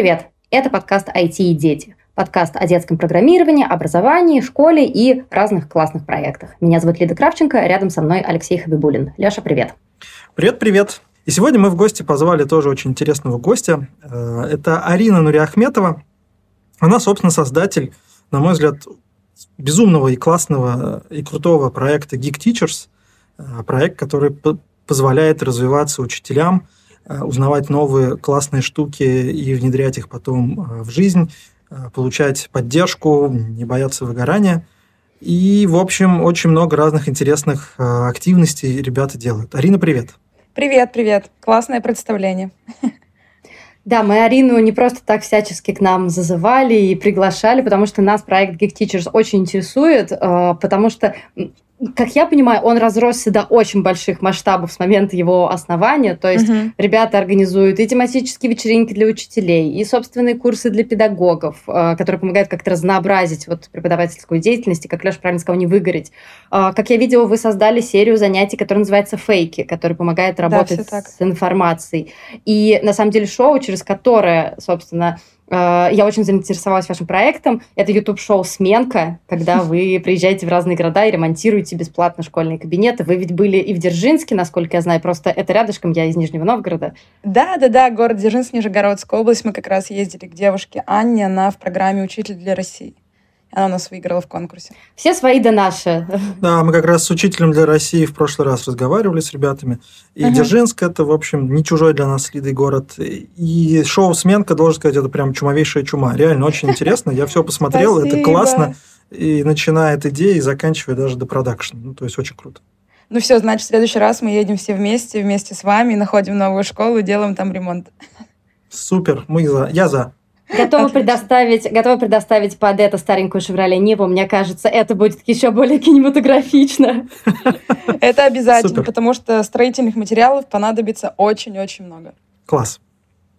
привет! Это подкаст IT и дети. Подкаст о детском программировании, образовании, школе и разных классных проектах. Меня зовут Лида Кравченко, рядом со мной Алексей Хабибулин. Леша, привет! Привет-привет! И сегодня мы в гости позвали тоже очень интересного гостя. Э, это Арина Нуриахметова. Она, собственно, создатель, на мой взгляд, безумного и классного и крутого проекта Geek Teachers. Э, проект, который позволяет развиваться учителям – Э, узнавать новые классные штуки и внедрять их потом э, в жизнь, э, получать поддержку, не бояться выгорания. И, в общем, очень много разных интересных активностей ребята делают. Арина, привет. Привет, привет. Классное представление. Да, мы Арину не просто так всячески к нам зазывали и приглашали, потому что нас проект Geek Teachers очень интересует, потому что как я понимаю, он разросся до очень больших масштабов с момента его основания. То есть uh-huh. ребята организуют и тематические вечеринки для учителей, и собственные курсы для педагогов, э, которые помогают как-то разнообразить вот преподавательскую деятельность, и, как Леша правильно сказал, не выгореть. Э, как я видела, вы создали серию занятий, которая называется «Фейки», которая помогает работать да, с информацией. И, на самом деле, шоу, через которое, собственно, я очень заинтересовалась вашим проектом. Это YouTube-шоу «Сменка», когда вы приезжаете в разные города и ремонтируете бесплатно школьные кабинеты. Вы ведь были и в Дзержинске, насколько я знаю, просто это рядышком, я из Нижнего Новгорода. Да-да-да, город Дзержинск, Нижегородская область. Мы как раз ездили к девушке Анне, она в программе «Учитель для России». Она у нас выиграла в конкурсе. Все свои да наши. Да, мы как раз с учителем для России в прошлый раз разговаривали с ребятами. И uh-huh. Дзержинск это, в общем, не чужой для нас Лидой город. И шоу «Сменка», должен сказать, это прям чумовейшая чума. Реально очень интересно. Я все посмотрел, это классно. И начиная от идеи и заканчивая даже до продакшена. Ну, то есть очень круто. Ну все, значит, в следующий раз мы едем все вместе, вместе с вами, находим новую школу и делаем там ремонт. Супер, мы за. Я за. Готова предоставить, готова предоставить под это старенькую «Шевроле Ниву». Мне кажется, это будет еще более кинематографично. Это обязательно, потому что строительных материалов понадобится очень-очень много. Класс.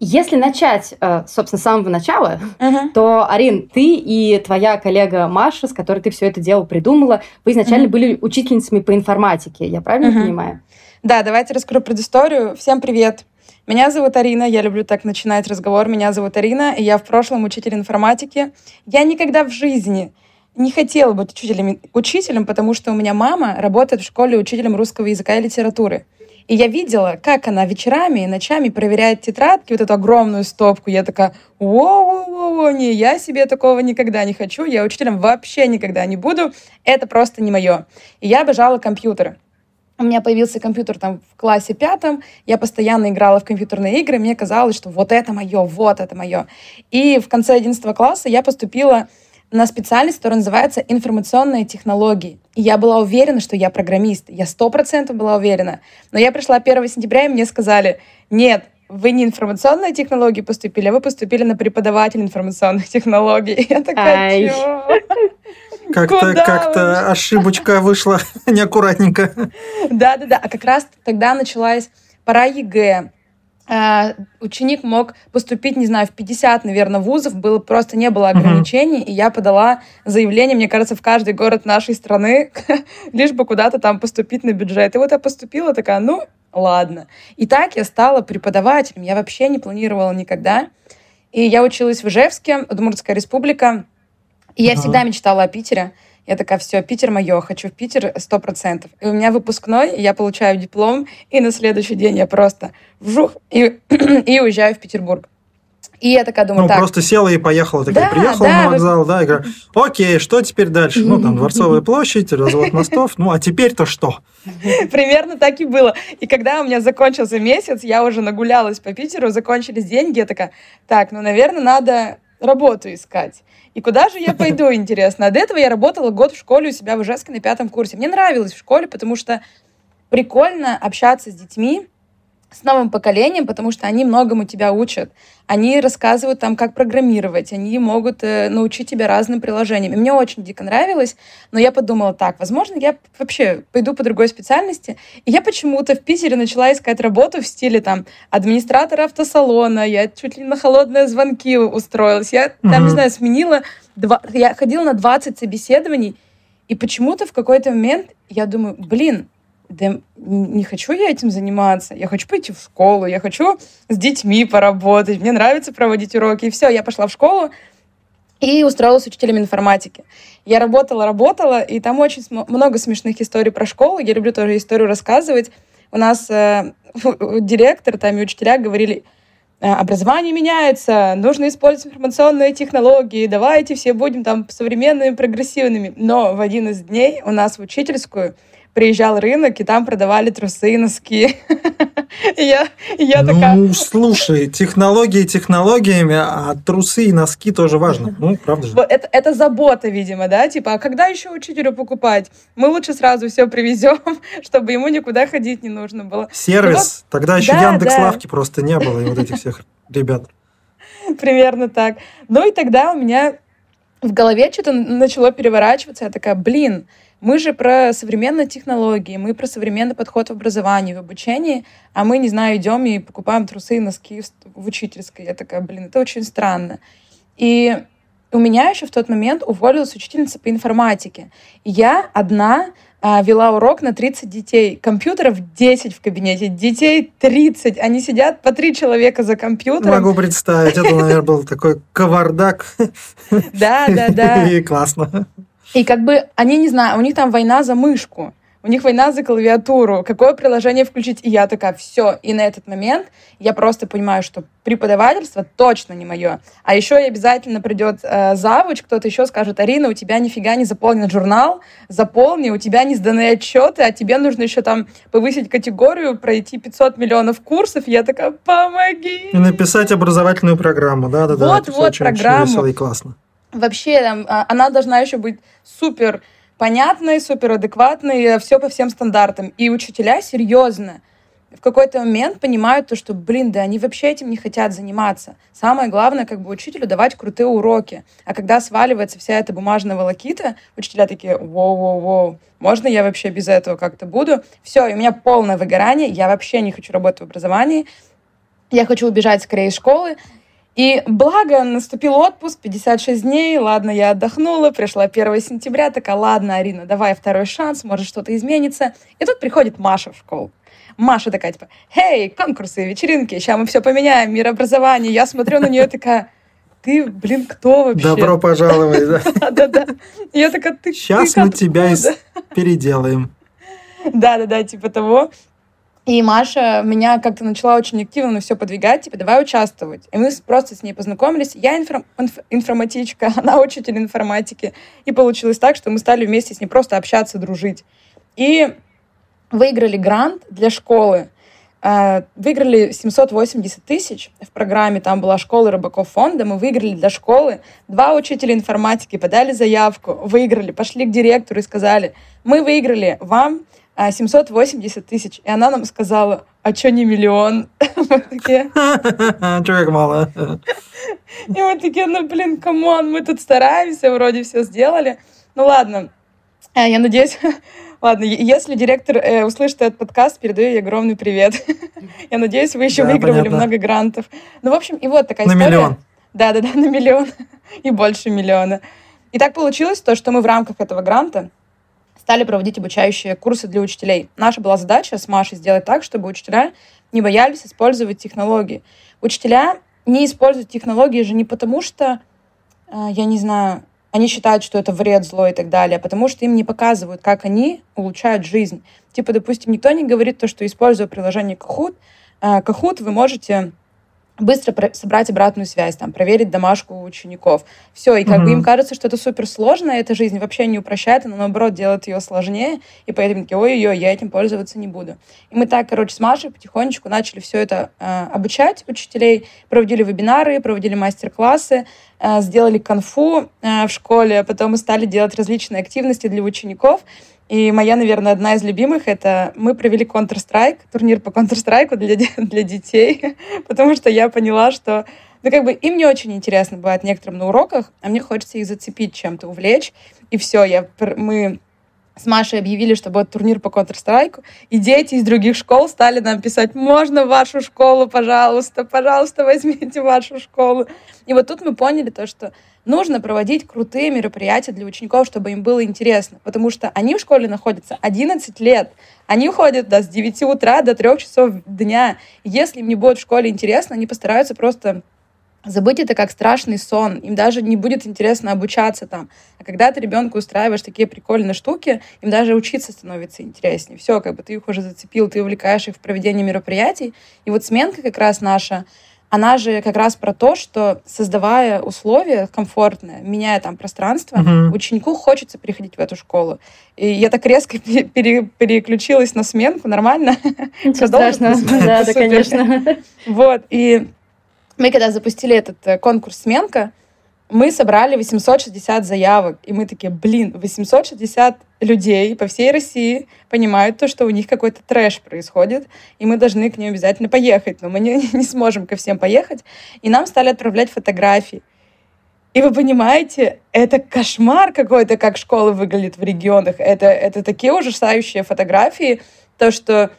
Если начать, э, собственно, с самого начала, uh-huh. то, Арин, ты и твоя коллега Маша, с которой ты все это дело придумала, вы изначально uh-huh. были учительницами по информатике, я правильно uh-huh. понимаю? Да, давайте раскрою предысторию. Всем привет. Меня зовут Арина, я люблю так начинать разговор. Меня зовут Арина, и я в прошлом учитель информатики. Я никогда в жизни не хотела быть учителем, учителем, потому что у меня мама работает в школе учителем русского языка и литературы. И я видела, как она вечерами и ночами проверяет тетрадки, вот эту огромную стопку. Я такая, воу-воу-воу, не, я себе такого никогда не хочу, я учителем вообще никогда не буду, это просто не мое. И я обожала компьютеры. У меня появился компьютер там в классе пятом, я постоянно играла в компьютерные игры, мне казалось, что вот это мое, вот это мое. И в конце 11 класса я поступила на специальность, которая называется информационные технологии. И я была уверена, что я программист. Я сто процентов была уверена. Но я пришла 1 сентября, и мне сказали, нет, вы не информационные технологии поступили, а вы поступили на преподаватель информационных технологий. Я такая, чё? Как-то как ошибочка вышла неаккуратненько. Да-да-да. А как раз тогда началась пора ЕГЭ. Э, ученик мог поступить, не знаю, в 50, наверное, вузов, было просто не было ограничений, uh-huh. и я подала заявление, мне кажется, в каждый город нашей страны, лишь бы куда-то там поступить на бюджет. И вот я поступила такая, ну, ладно. И так я стала преподавателем, я вообще не планировала никогда. И я училась в Ижевске, Удмуртская республика, и я ага. всегда мечтала о Питере. Я такая, все, Питер мое, хочу в Питер сто процентов. И у меня выпускной, я получаю диплом, и на следующий день я просто вжух и, и уезжаю в Петербург. И я такая думаю, ну, так. просто села и поехала, такая, да, приехала да, на вокзал, вы... да, и говорю, окей, что теперь дальше? Ну, там, Дворцовая площадь, развод мостов, ну, а теперь-то что? Примерно так и было. И когда у меня закончился месяц, я уже нагулялась по Питеру, закончились деньги, я такая, так, ну, наверное, надо работу искать. И куда же я пойду, интересно? До этого я работала год в школе у себя в Ижевске на пятом курсе. Мне нравилось в школе, потому что прикольно общаться с детьми, с новым поколением, потому что они многому тебя учат. Они рассказывают там, как программировать, они могут э, научить тебя разным приложениям. И мне очень дико нравилось, но я подумала, так, возможно, я вообще пойду по другой специальности. И я почему-то в Питере начала искать работу в стиле там администратора автосалона, я чуть ли на холодные звонки устроилась, я там, mm-hmm. не знаю, сменила, два, я ходила на 20 собеседований, и почему-то в какой-то момент я думаю, блин, да не хочу я этим заниматься, я хочу пойти в школу, я хочу с детьми поработать, мне нравится проводить уроки. И все, я пошла в школу и устроилась учителем информатики. Я работала, работала, и там очень много смешных историй про школу. Я люблю тоже историю рассказывать. У нас э, директор там и учителя говорили, «Э, образование меняется, нужно использовать информационные технологии, давайте все будем там современными, прогрессивными. Но в один из дней у нас в учительскую приезжал рынок, и там продавали трусы и носки. И я, и я ну, такая... слушай, технологии технологиями, а трусы и носки тоже важно. Ну, правда же. Это, это забота, видимо, да? Типа, а когда еще учителю покупать? Мы лучше сразу все привезем, чтобы ему никуда ходить не нужно было. Сервис. Ну, вот, Тогда еще да, Яндекс Лавки да. просто не было, и вот этих всех ребят. Примерно так. Ну и тогда у меня в голове что-то начало переворачиваться. Я такая, блин, мы же про современные технологии, мы про современный подход в образовании, в обучении, а мы, не знаю, идем и покупаем трусы и носки в учительской. Я такая, блин, это очень странно. И у меня еще в тот момент уволилась учительница по информатике. Я одна вела урок на 30 детей. Компьютеров 10 в кабинете, детей 30. Они сидят по три человека за компьютером. Могу представить, это, наверное, был такой кавардак. Да, да, да. И классно. И как бы они, не знаю, у них там война за мышку, у них война за клавиатуру, какое приложение включить. И я такая, все. И на этот момент я просто понимаю, что преподавательство точно не мое. А еще и обязательно придет э, завуч, кто-то еще скажет, Арина, у тебя нифига не заполнен журнал, заполни, у тебя не сданы отчеты, а тебе нужно еще там повысить категорию, пройти 500 миллионов курсов. Я такая, помоги! И написать образовательную программу, да-да-да. Вот, вот, программу. Очень весело и классно вообще там, а, она должна еще быть супер понятной, супер адекватной, все по всем стандартам. И учителя серьезно в какой-то момент понимают то, что, блин, да они вообще этим не хотят заниматься. Самое главное, как бы учителю давать крутые уроки. А когда сваливается вся эта бумажная волокита, учителя такие, воу-воу-воу, можно я вообще без этого как-то буду? Все, у меня полное выгорание, я вообще не хочу работать в образовании, я хочу убежать скорее из школы, и благо, наступил отпуск, 56 дней, ладно, я отдохнула, пришла 1 сентября, такая, ладно, Арина, давай второй шанс, может что-то изменится. И тут приходит Маша в школу. Маша такая, типа, «Хей, конкурсы, вечеринки, сейчас мы все поменяем, мир образования». Я смотрю на нее такая, ты, блин, кто вообще? Добро пожаловать, да? Да-да-да. Я такая, ты Сейчас мы тебя переделаем. Да-да-да, типа того. И Маша меня как-то начала очень активно на все подвигать, типа, давай участвовать. И мы просто с ней познакомились. Я инфра- инф- информатичка, она учитель информатики. И получилось так, что мы стали вместе с ней просто общаться, дружить. И выиграли грант для школы. Э, выиграли 780 тысяч в программе, там была школа рыбаков фонда, мы выиграли для школы. Два учителя информатики подали заявку, выиграли, пошли к директору и сказали, мы выиграли, вам 780 а, тысяч. И она нам сказала, а что не миллион? Мы такие... Чё мало? И мы такие, ну, блин, come on, мы тут стараемся, вроде все сделали. Ну, ладно. А, я надеюсь... Ладно, если директор э, услышит этот подкаст, передаю ей огромный привет. Я надеюсь, вы еще выигрывали много грантов. Ну, в общем, и вот такая история. На миллион. Да-да-да, на миллион. И больше миллиона. И так получилось то, что мы в рамках этого гранта стали проводить обучающие курсы для учителей. Наша была задача с Машей сделать так, чтобы учителя не боялись использовать технологии. Учителя не используют технологии же не потому, что, э, я не знаю, они считают, что это вред, зло и так далее, а потому что им не показывают, как они улучшают жизнь. Типа, допустим, никто не говорит то, что используя приложение Kahoot, э, Kahoot вы можете быстро собрать обратную связь, там, проверить домашку учеников. Все, и как mm-hmm. бы им кажется, что это супер сложно, эта жизнь вообще не упрощает, она наоборот делает ее сложнее, и поэтому такие, ой-ой-ой, я этим пользоваться не буду. И мы так, короче, с Машей потихонечку начали все это э, обучать учителей, проводили вебинары, проводили мастер-классы, э, сделали конфу э, в школе, а потом мы стали делать различные активности для учеников, и моя, наверное, одна из любимых — это мы провели Counter-Strike, турнир по Counter-Strike для, для детей, потому что я поняла, что ну, как бы им не очень интересно бывает некоторым на уроках, а мне хочется их зацепить чем-то, увлечь. И все, я, мы с Машей объявили, что будет турнир по Counter-Strike, и дети из других школ стали нам писать, можно вашу школу, пожалуйста, пожалуйста, возьмите вашу школу. И вот тут мы поняли то, что нужно проводить крутые мероприятия для учеников, чтобы им было интересно, потому что они в школе находятся 11 лет, они ходят да, с 9 утра до 3 часов дня. Если им не будет в школе интересно, они постараются просто Забыть это как страшный сон. Им даже не будет интересно обучаться там. А когда ты ребенку устраиваешь такие прикольные штуки, им даже учиться становится интереснее. Все, как бы ты их уже зацепил, ты увлекаешь их в проведении мероприятий. И вот сменка как раз наша, она же как раз про то, что создавая условия комфортные, меняя там пространство, угу. ученику хочется приходить в эту школу. И я так резко пере переключилась на сменку, нормально? Ничего страшного, да, да, конечно. Вот, и мы когда запустили этот э, конкурс «Сменка», мы собрали 860 заявок, и мы такие, блин, 860 людей по всей России понимают то, что у них какой-то трэш происходит, и мы должны к ним обязательно поехать, но мы не, не сможем ко всем поехать. И нам стали отправлять фотографии. И вы понимаете, это кошмар какой-то, как школа выглядит в регионах. Это, это такие ужасающие фотографии, то, что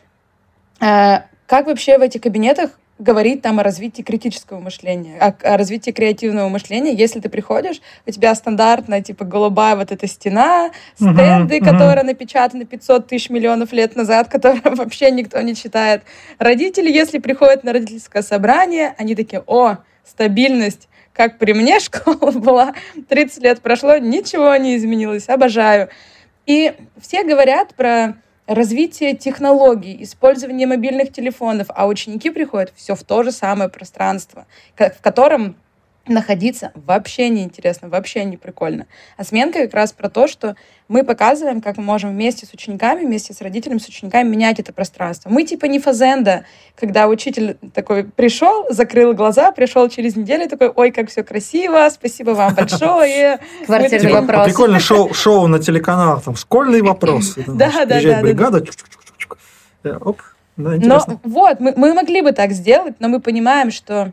э, как вообще в этих кабинетах говорить там о развитии критического мышления, о, о развитии креативного мышления. Если ты приходишь, у тебя стандартная, типа, голубая вот эта стена, стенды, uh-huh, которые uh-huh. напечатаны 500 тысяч миллионов лет назад, которые вообще никто не читает. Родители, если приходят на родительское собрание, они такие, о, стабильность, как при мне школа была, 30 лет прошло, ничего не изменилось, обожаю. И все говорят про развитие технологий, использование мобильных телефонов, а ученики приходят все в то же самое пространство, в котором находиться вообще не интересно, вообще не прикольно. А сменка как раз про то, что мы показываем, как мы можем вместе с учениками, вместе с родителями, с учениками менять это пространство. Мы типа не фазенда, когда учитель такой пришел, закрыл глаза, пришел через неделю такой, ой, как все красиво, спасибо вам большое. Квартирный вопрос. Прикольно шоу, шоу на телеканалах, там школьный вопрос. Да, да, да. бригада, оп, да, но вот, мы, мы могли бы так сделать, но мы понимаем, что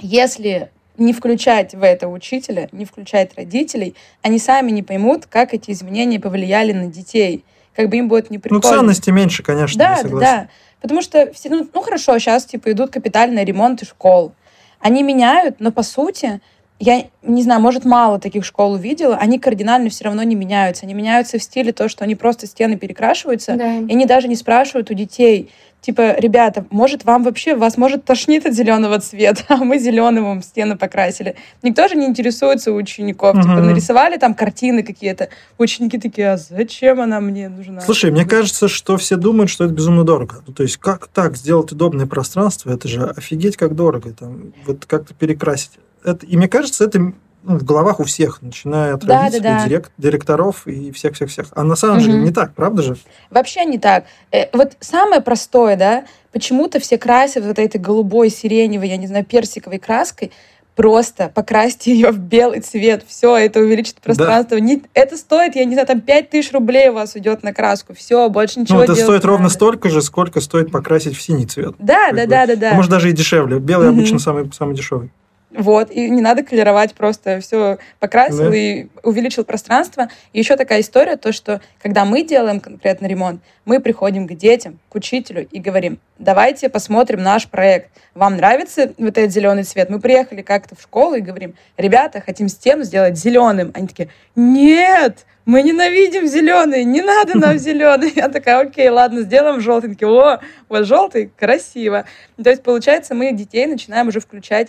если не включать в это учителя, не включать родителей, они сами не поймут, как эти изменения повлияли на детей. Как бы им будет неприкольно. Ну, ценности меньше, конечно, Да, да. Потому что все, ну, ну хорошо, сейчас типа идут капитальные ремонты школ. Они меняют, но по сути я не знаю, может, мало таких школ увидела, они кардинально все равно не меняются. Они меняются в стиле то, что они просто стены перекрашиваются, да. и они даже не спрашивают у детей, типа, ребята, может, вам вообще, вас может тошнит от зеленого цвета, а мы зеленым вам стены покрасили. Никто же не интересуется у учеников. Угу. Типа, нарисовали там картины какие-то. Ученики такие, а зачем она мне нужна? Слушай, мне кажется, что все думают, что это безумно дорого. Ну, то есть, как так сделать удобное пространство? Это же офигеть как дорого. Там, вот как-то перекрасить это, и мне кажется, это ну, в головах у всех, начиная от да, родителей, да, да. Директ, директоров и всех-всех-всех. А на самом угу. деле не так, правда же? Вообще не так. Э, вот самое простое, да, почему-то все красят вот этой голубой, сиреневой, я не знаю, персиковой краской, просто покрасьте ее в белый цвет, все, это увеличит пространство. Да. Не, это стоит, я не знаю, там 5 тысяч рублей у вас уйдет на краску, все, больше ничего Ну, это стоит ровно столько же, сколько стоит покрасить в синий цвет. Да, да, да, да, да. Может, даже и дешевле. Белый угу. обычно самый, самый дешевый. Вот, и не надо колеровать, просто все покрасил да. и увеличил пространство. И еще такая история, то, что когда мы делаем конкретно ремонт, мы приходим к детям, к учителю и говорим, давайте посмотрим наш проект. Вам нравится вот этот зеленый цвет? Мы приехали как-то в школу и говорим, ребята, хотим стену сделать зеленым. Они такие, нет, мы ненавидим зеленый, не надо нам зеленый. Я такая, окей, ладно, сделаем такие, о, вот желтый, красиво. То есть, получается, мы детей начинаем уже включать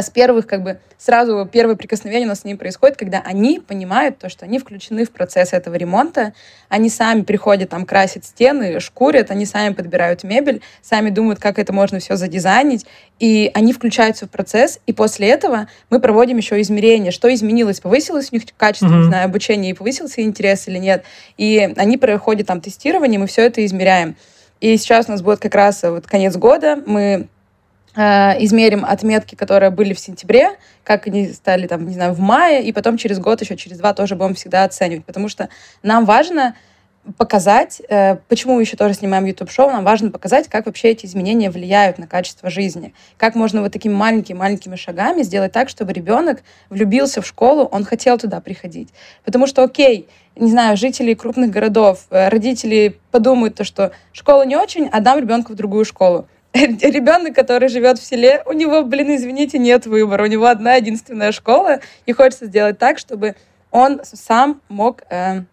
с первых, как бы, сразу первое прикосновение у нас с ними происходит, когда они понимают то, что они включены в процесс этого ремонта, они сами приходят там красить стены, шкурят, они сами подбирают мебель, сами думают, как это можно все задизайнить, и они включаются в процесс, и после этого мы проводим еще измерения, что изменилось, повысилось у них качество, mm-hmm. не знаю, обучения, и повысился интерес или нет, и они проходят там тестирование, мы все это измеряем. И сейчас у нас будет как раз вот конец года, мы измерим отметки, которые были в сентябре, как они стали там, не знаю, в мае, и потом через год, еще через два тоже будем всегда оценивать, потому что нам важно показать, э, почему мы еще тоже снимаем YouTube-шоу, нам важно показать, как вообще эти изменения влияют на качество жизни, как можно вот такими маленькими-маленькими шагами сделать так, чтобы ребенок влюбился в школу, он хотел туда приходить. Потому что, окей, не знаю, жителей крупных городов, э, родители подумают то, что школа не очень, отдам ребенка в другую школу. Ребенок, который живет в селе, у него, блин, извините, нет выбора. У него одна единственная школа, и хочется сделать так, чтобы он сам мог э,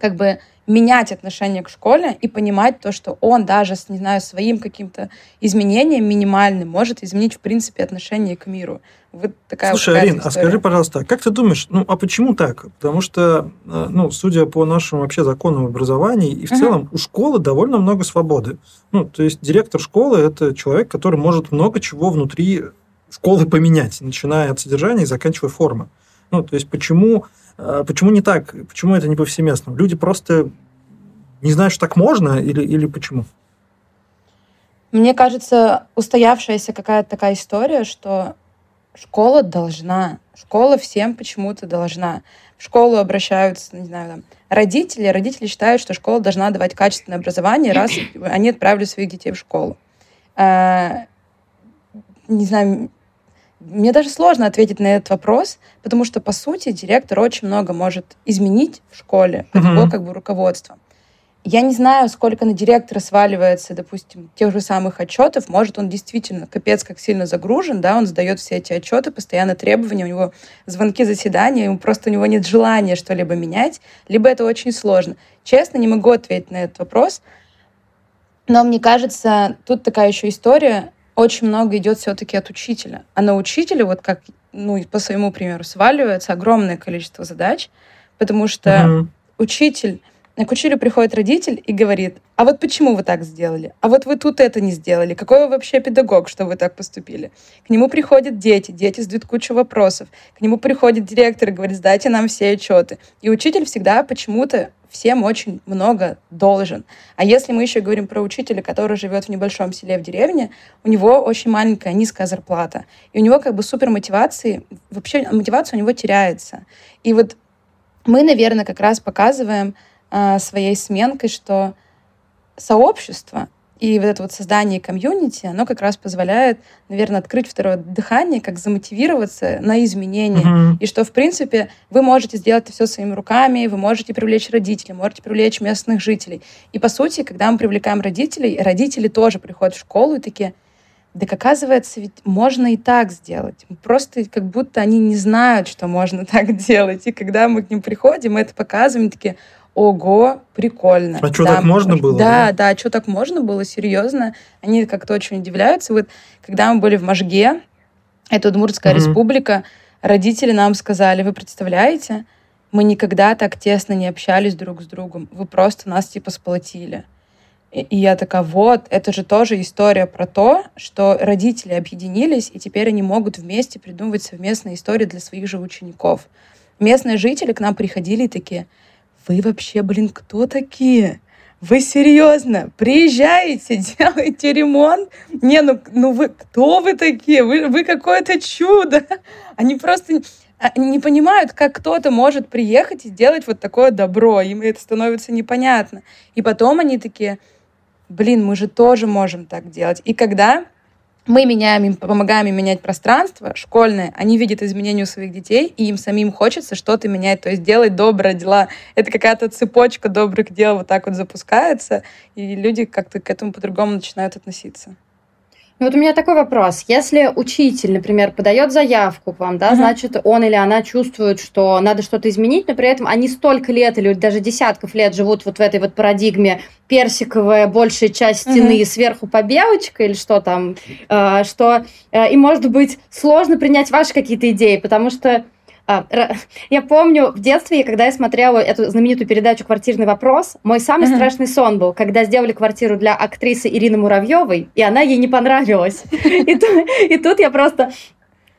как бы менять отношение к школе и понимать то, что он даже, не знаю, своим каким-то изменением минимальным может изменить, в принципе, отношение к миру. Вот такая Слушай, Арин, история. а скажи, пожалуйста, а как ты думаешь, ну, а почему так? Потому что, э, ну, судя по нашему вообще законам образования, и в uh-huh. целом у школы довольно много свободы. Ну, то есть директор школы – это человек, который может много чего внутри школы поменять, начиная от содержания и заканчивая формы. Ну, то есть почему а почему не так? Почему это не повсеместно? Люди просто не знают, что так можно или, или почему? Мне кажется, устоявшаяся какая-то такая история, что школа должна, школа всем почему-то должна. В школу обращаются, не знаю, там, родители. Родители считают, что школа должна давать качественное образование, раз они отправили своих детей в школу. А, не знаю, мне даже сложно ответить на этот вопрос, потому что, по сути, директор очень много может изменить в школе uh-huh. его как бы руководством. Я не знаю, сколько на директора сваливается, допустим, тех же самых отчетов. Может, он действительно капец как сильно загружен, да, он сдает все эти отчеты, постоянно требования, у него звонки заседания, ему просто у него нет желания что-либо менять, либо это очень сложно. Честно, не могу ответить на этот вопрос. Но мне кажется, тут такая еще история очень много идет все-таки от учителя. А на учителя, вот как, ну, по своему примеру, сваливается огромное количество задач, потому что mm-hmm. учитель к учителю приходит родитель и говорит, а вот почему вы так сделали? А вот вы тут это не сделали? Какой вы вообще педагог, что вы так поступили? К нему приходят дети, дети задают кучу вопросов. К нему приходит директор и говорит, сдайте нам все отчеты. И учитель всегда почему-то всем очень много должен. А если мы еще говорим про учителя, который живет в небольшом селе в деревне, у него очень маленькая, низкая зарплата. И у него как бы супер мотивации, вообще мотивация у него теряется. И вот мы, наверное, как раз показываем, а, своей сменкой, что сообщество и вот это вот создание комьюнити, оно как раз позволяет, наверное, открыть второе дыхание, как замотивироваться на изменения. Uh-huh. И что, в принципе, вы можете сделать это все своими руками, вы можете привлечь родителей, можете привлечь местных жителей. И, по сути, когда мы привлекаем родителей, родители тоже приходят в школу и такие, так оказывается, ведь можно и так сделать. Просто как будто они не знают, что можно так делать. И когда мы к ним приходим, мы это показываем, такие, ого, прикольно. А что, да, так можно было? Да, да, да что так можно было, серьезно. Они как-то очень удивляются. Вот когда мы были в Можге, это Удмуртская mm-hmm. республика, родители нам сказали, вы представляете, мы никогда так тесно не общались друг с другом, вы просто нас типа сплотили. И, и я такая, вот, это же тоже история про то, что родители объединились, и теперь они могут вместе придумывать совместные истории для своих же учеников. Местные жители к нам приходили такие, вы вообще, блин, кто такие? Вы серьезно? Приезжаете, делаете ремонт? Не, ну, ну вы, кто вы такие? Вы, вы какое-то чудо. Они просто а, не понимают, как кто-то может приехать и сделать вот такое добро. Им это становится непонятно. И потом они такие, блин, мы же тоже можем так делать. И когда мы меняем им, помогаем им менять пространство школьное, они видят изменения у своих детей, и им самим хочется что-то менять, то есть делать добрые дела. Это какая-то цепочка добрых дел вот так вот запускается, и люди как-то к этому по-другому начинают относиться. Ну вот у меня такой вопрос. Если учитель, например, подает заявку к вам, да, uh-huh. значит, он или она чувствует, что надо что-то изменить, но при этом они столько лет или даже десятков лет живут вот в этой вот парадигме персиковая большая часть стены, uh-huh. сверху побелочка или что там, э, что э, им может быть сложно принять ваши какие-то идеи, потому что я помню в детстве, когда я смотрела эту знаменитую передачу «Квартирный вопрос», мой самый uh-huh. страшный сон был, когда сделали квартиру для актрисы Ирины Муравьевой, и она ей не понравилась. И тут я просто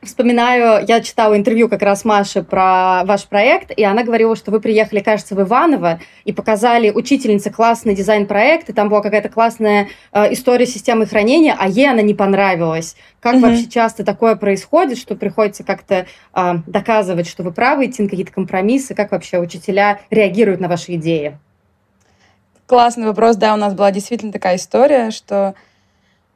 вспоминаю, я читала интервью как раз Маши про ваш проект, и она говорила, что вы приехали, кажется, в Иваново и показали учительнице классный дизайн-проект, и там была какая-то классная э, история системы хранения, а ей она не понравилась. Как угу. вообще часто такое происходит, что приходится как-то э, доказывать, что вы правы, идти на какие-то компромиссы? Как вообще учителя реагируют на ваши идеи? Классный вопрос. Да, у нас была действительно такая история, что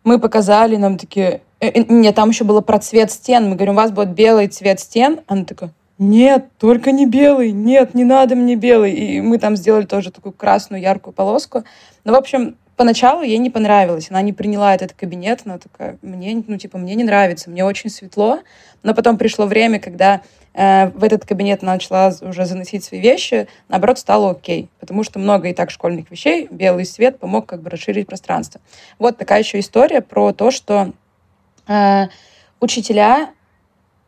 мы показали, нам такие, нет, там еще было про цвет стен. Мы говорим, у вас будет белый цвет стен. Она такая, нет, только не белый, нет, не надо мне белый. И мы там сделали тоже такую красную яркую полоску. Ну, в общем, поначалу ей не понравилось, она не приняла этот кабинет, она такая, мне, ну, типа, мне не нравится, мне очень светло, но потом пришло время, когда э, в этот кабинет она начала уже заносить свои вещи, наоборот, стало окей, потому что много и так школьных вещей, белый свет помог как бы расширить пространство. Вот такая еще история про то, что э, учителя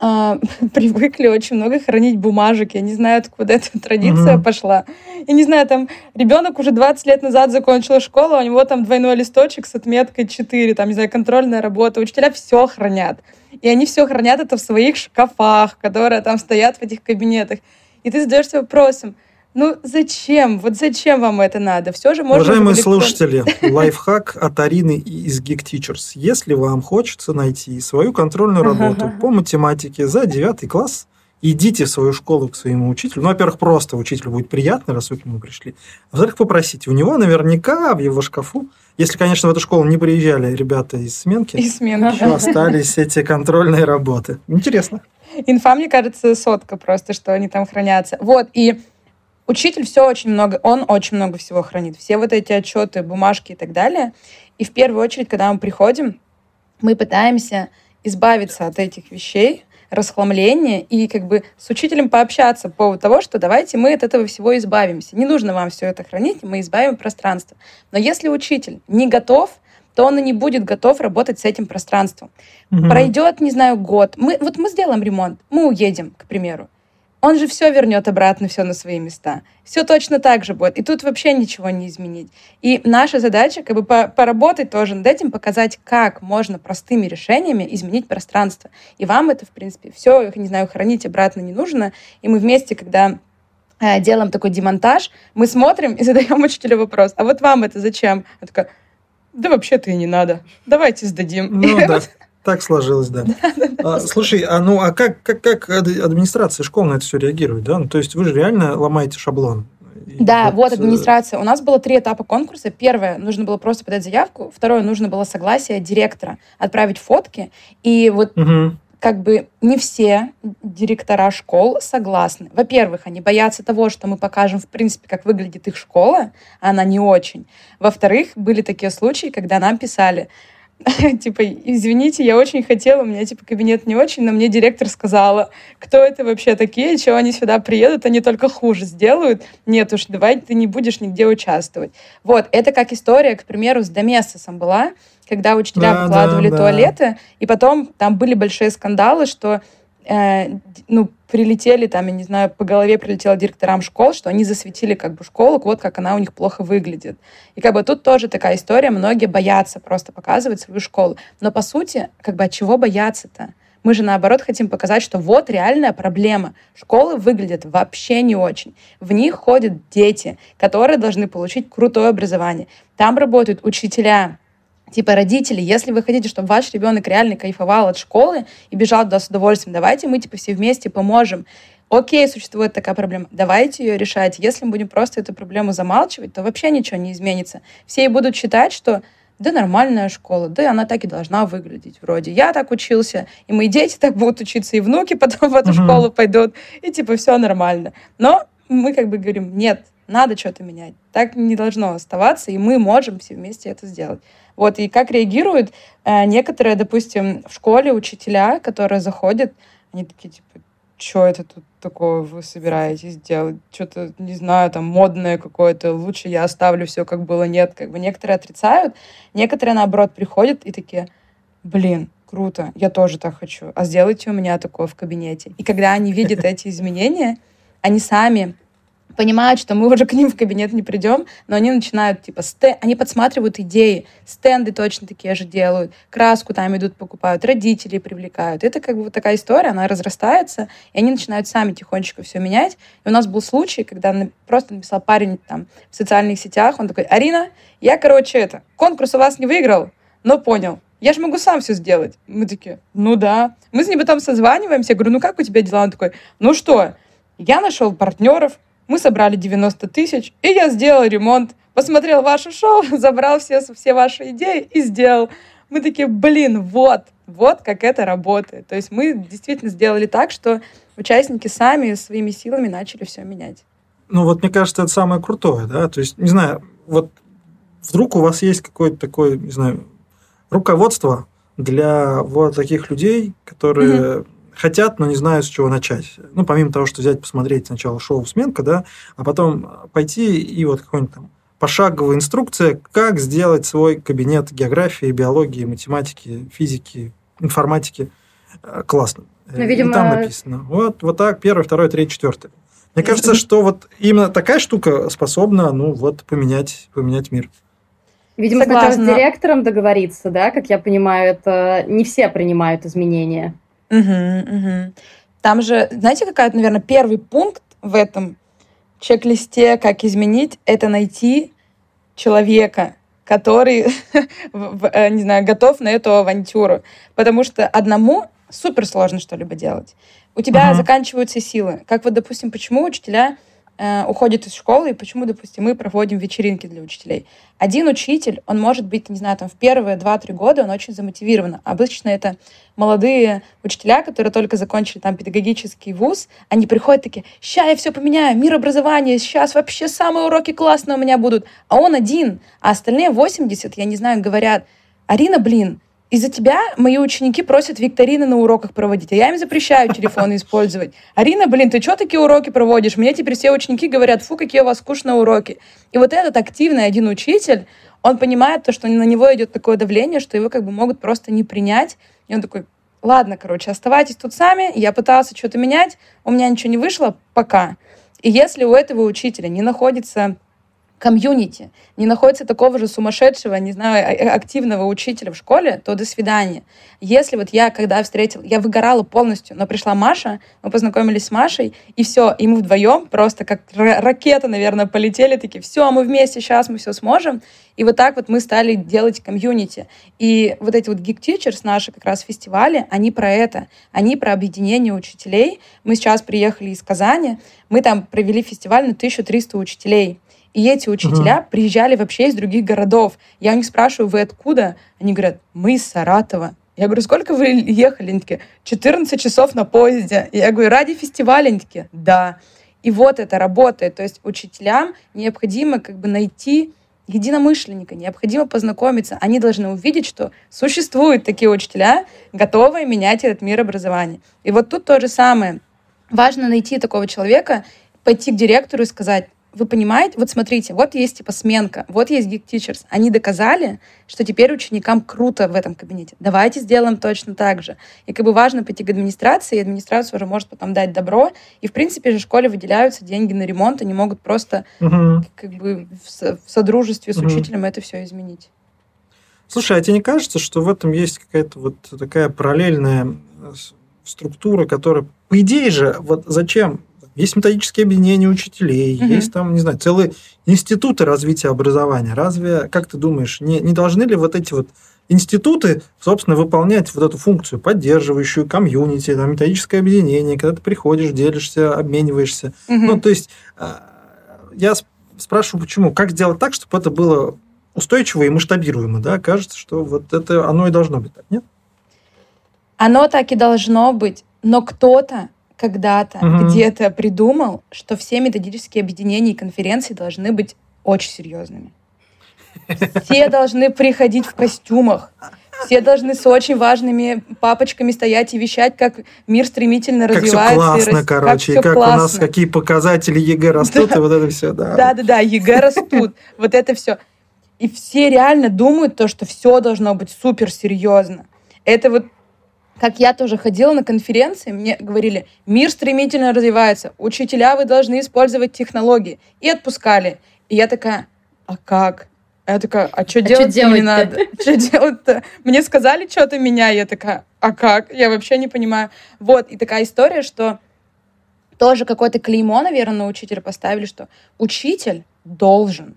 э, привыкли очень много хранить бумажек. Я не знаю, откуда эта традиция mm-hmm. пошла. Я не знаю, там ребенок уже 20 лет назад закончил школу, у него там двойной листочек с отметкой 4, там, не знаю, контрольная работа. Учителя все хранят. И они все хранят это в своих шкафах, которые там стоят в этих кабинетах. И ты задаешься вопросом, ну, зачем? Вот зачем вам это надо? Все же можно... Уважаемые электрон... слушатели, лайфхак от Арины из Geek Teachers. Если вам хочется найти свою контрольную работу по математике за 9 класс, идите в свою школу к своему учителю. Ну, во-первых, просто учителю будет приятно, раз вы к нему пришли. Во-вторых, попросите. У него наверняка в его шкафу, если, конечно, в эту школу не приезжали ребята из сменки, из смены, еще остались эти контрольные работы. Интересно. Инфа, мне кажется, сотка просто, что они там хранятся. Вот, и Учитель все очень много, он очень много всего хранит. Все вот эти отчеты, бумажки и так далее. И в первую очередь, когда мы приходим, мы пытаемся избавиться от этих вещей, расхламления и как бы с учителем пообщаться по поводу того, что давайте мы от этого всего избавимся. Не нужно вам все это хранить, мы избавим пространство. Но если учитель не готов, то он и не будет готов работать с этим пространством. Угу. Пройдет, не знаю, год. Мы, вот мы сделаем ремонт, мы уедем, к примеру он же все вернет обратно, все на свои места. Все точно так же будет. И тут вообще ничего не изменить. И наша задача как бы поработать тоже над этим, показать, как можно простыми решениями изменить пространство. И вам это, в принципе, все, не знаю, хранить обратно не нужно. И мы вместе, когда э, делаем такой демонтаж, мы смотрим и задаем учителю вопрос, а вот вам это зачем? Я такая, да вообще-то и не надо. Давайте сдадим. Ну, да. Так сложилось, да. а, слушай, а ну а как, как, как администрация школ на это все реагирует, да? Ну, то есть вы же реально ломаете шаблон. Да, вот, вот э, администрация. У нас было три этапа конкурса. Первое, нужно было просто подать заявку. Второе, нужно было согласие директора, отправить фотки. И вот угу. как бы не все директора школ согласны. Во-первых, они боятся того, что мы покажем, в принципе, как выглядит их школа, а она не очень. Во-вторых, были такие случаи, когда нам писали, типа, извините, я очень хотела, у меня, типа, кабинет не очень, но мне директор сказала, кто это вообще такие, чего они сюда приедут, они только хуже сделают. Нет уж, давай ты не будешь нигде участвовать. Вот, это как история, к примеру, с Доместосом была, когда учителя да, выкладывали да, туалеты, да. и потом там были большие скандалы, что э, ну, прилетели там, я не знаю, по голове прилетело директорам школ, что они засветили как бы школу, вот как она у них плохо выглядит. И как бы тут тоже такая история, многие боятся просто показывать свою школу. Но по сути, как бы от чего бояться-то? Мы же наоборот хотим показать, что вот реальная проблема. Школы выглядят вообще не очень. В них ходят дети, которые должны получить крутое образование. Там работают учителя, Типа, родители, если вы хотите, чтобы ваш ребенок реально кайфовал от школы и бежал туда с удовольствием, давайте мы, типа, все вместе поможем. Окей, существует такая проблема, давайте ее решать. Если мы будем просто эту проблему замалчивать, то вообще ничего не изменится. Все и будут считать, что да нормальная школа, да она так и должна выглядеть вроде. Я так учился, и мои дети так будут учиться, и внуки потом в эту uh-huh. школу пойдут, и типа все нормально. Но мы как бы говорим, нет, надо что-то менять. Так не должно оставаться, и мы можем все вместе это сделать. Вот, и как реагируют э, некоторые, допустим, в школе учителя, которые заходят, они такие, типа, что это тут такое вы собираетесь делать? Что-то, не знаю, там, модное какое-то, лучше я оставлю все, как было, нет. Как бы некоторые отрицают, некоторые, наоборот, приходят и такие, блин, круто, я тоже так хочу, а сделайте у меня такое в кабинете. И когда они видят эти изменения, они сами понимают, что мы уже к ним в кабинет не придем, но они начинают, типа, стэ... они подсматривают идеи, стенды точно такие же делают, краску там идут покупают, родителей привлекают. Это как бы вот такая история, она разрастается, и они начинают сами тихонечко все менять. И у нас был случай, когда просто написал парень там в социальных сетях, он такой, Арина, я, короче, это, конкурс у вас не выиграл, но понял, я же могу сам все сделать. Мы такие, ну да. Мы с ним потом созваниваемся, я говорю, ну как у тебя дела? Он такой, ну что, я нашел партнеров, мы собрали 90 тысяч, и я сделал ремонт. Посмотрел ваше шоу, забрал все, все ваши идеи и сделал. Мы такие, блин, вот, Вот как это работает. То есть мы действительно сделали так, что участники сами своими силами начали все менять. Ну вот мне кажется, это самое крутое, да, то есть, не знаю, вот вдруг у вас есть какое-то такое, не знаю, руководство для вот таких людей, которые mm-hmm. Хотят, но не знают, с чего начать. Ну, помимо того, что взять, посмотреть сначала шоу «Сменка», да, а потом пойти и вот какой-нибудь там пошаговая инструкция, как сделать свой кабинет географии, биологии, математики, физики, информатики э, классным. Ну, видимо... И там написано. Вот, вот так, первый, второй, третий, четвертый. Мне кажется, что вот именно такая штука способна, ну, вот, поменять, поменять мир. Видимо, Согласна. сначала с директором договориться, да, как я понимаю, это не все принимают изменения. Угу, угу. Там же, знаете, какая, наверное, первый пункт в этом чек-листе, как изменить, это найти человека, который, э, не знаю, готов на эту авантюру. Потому что одному супер сложно что-либо делать. У тебя uh-huh. заканчиваются силы. Как вот, допустим, почему учителя э, уходят из школы и почему, допустим, мы проводим вечеринки для учителей. Один учитель, он может быть, не знаю, там в первые два-три года он очень замотивирован. Обычно это молодые учителя, которые только закончили там педагогический вуз, они приходят такие, ща я все поменяю, мир образования, сейчас вообще самые уроки классные у меня будут. А он один, а остальные 80, я не знаю, говорят, Арина, блин, из-за тебя мои ученики просят викторины на уроках проводить, а я им запрещаю телефоны использовать. Арина, блин, ты что такие уроки проводишь? Мне теперь все ученики говорят, фу, какие у вас скучные уроки. И вот этот активный один учитель, он понимает то, что на него идет такое давление, что его как бы могут просто не принять. И он такой, ладно, короче, оставайтесь тут сами, я пытался что-то менять, у меня ничего не вышло, пока. И если у этого учителя не находится комьюнити, не находится такого же сумасшедшего, не знаю, а, а, активного учителя в школе, то до свидания. Если вот я, когда встретила, я выгорала полностью, но пришла Маша, мы познакомились с Машей, и все, и мы вдвоем просто как ракета, наверное, полетели, такие, все, мы вместе, сейчас мы все сможем. И вот так вот мы стали делать комьюнити. И вот эти вот Geek Teachers, наши как раз фестивали, они про это. Они про объединение учителей. Мы сейчас приехали из Казани, мы там провели фестиваль на 1300 учителей. И эти учителя угу. приезжали вообще из других городов. Я у них спрашиваю, вы откуда? Они говорят, мы из Саратова. Я говорю, сколько вы ехали? Они такие, 14 часов на поезде. И я говорю, ради фестиваля? Они такие, да. И вот это работает. То есть учителям необходимо как бы найти единомышленника, необходимо познакомиться. Они должны увидеть, что существуют такие учителя, готовые менять этот мир образования. И вот тут то же самое. Важно найти такого человека, пойти к директору и сказать, вы понимаете, вот смотрите, вот есть типа сменка, вот есть Geek Teachers. Они доказали, что теперь ученикам круто в этом кабинете. Давайте сделаем точно так же. И как бы важно пойти к администрации, и администрация уже может потом дать добро. И в принципе же школе выделяются деньги на ремонт, они могут просто угу. как бы в, в содружестве с угу. учителем это все изменить. Слушай, а тебе не кажется, что в этом есть какая-то вот такая параллельная э, структура, которая, по идее же, вот зачем есть методические объединения учителей, угу. есть там, не знаю, целые институты развития образования. Разве, как ты думаешь, не, не должны ли вот эти вот институты, собственно, выполнять вот эту функцию, поддерживающую комьюнити, там, методическое объединение, когда ты приходишь, делишься, обмениваешься. Угу. Ну, то есть, а, я спрашиваю, почему? Как сделать так, чтобы это было устойчиво и масштабируемо, да? Кажется, что вот это оно и должно быть так, нет? Оно так и должно быть, но кто-то когда-то угу. где-то придумал, что все методические объединения и конференции должны быть очень серьезными. Все должны приходить в костюмах. Все должны с очень важными папочками стоять и вещать, как мир стремительно как развивается. Все классно, и короче, как, как классно. у нас какие показатели ЕГЭ растут, да. и вот это все, да. Да, да, да, ЕГЭ растут, вот это все. И все реально думают то, что все должно быть супер серьезно. Это вот как я тоже ходила на конференции, мне говорили, мир стремительно развивается, учителя, вы должны использовать технологии. И отпускали. И я такая, а как? Я такая, а что а делать, не надо? Что делать-то? Мне сказали что-то меня, я такая, а как? Я вообще не понимаю. Вот, и такая история, что тоже какое-то клеймо, наверное, на учителя поставили, что учитель должен,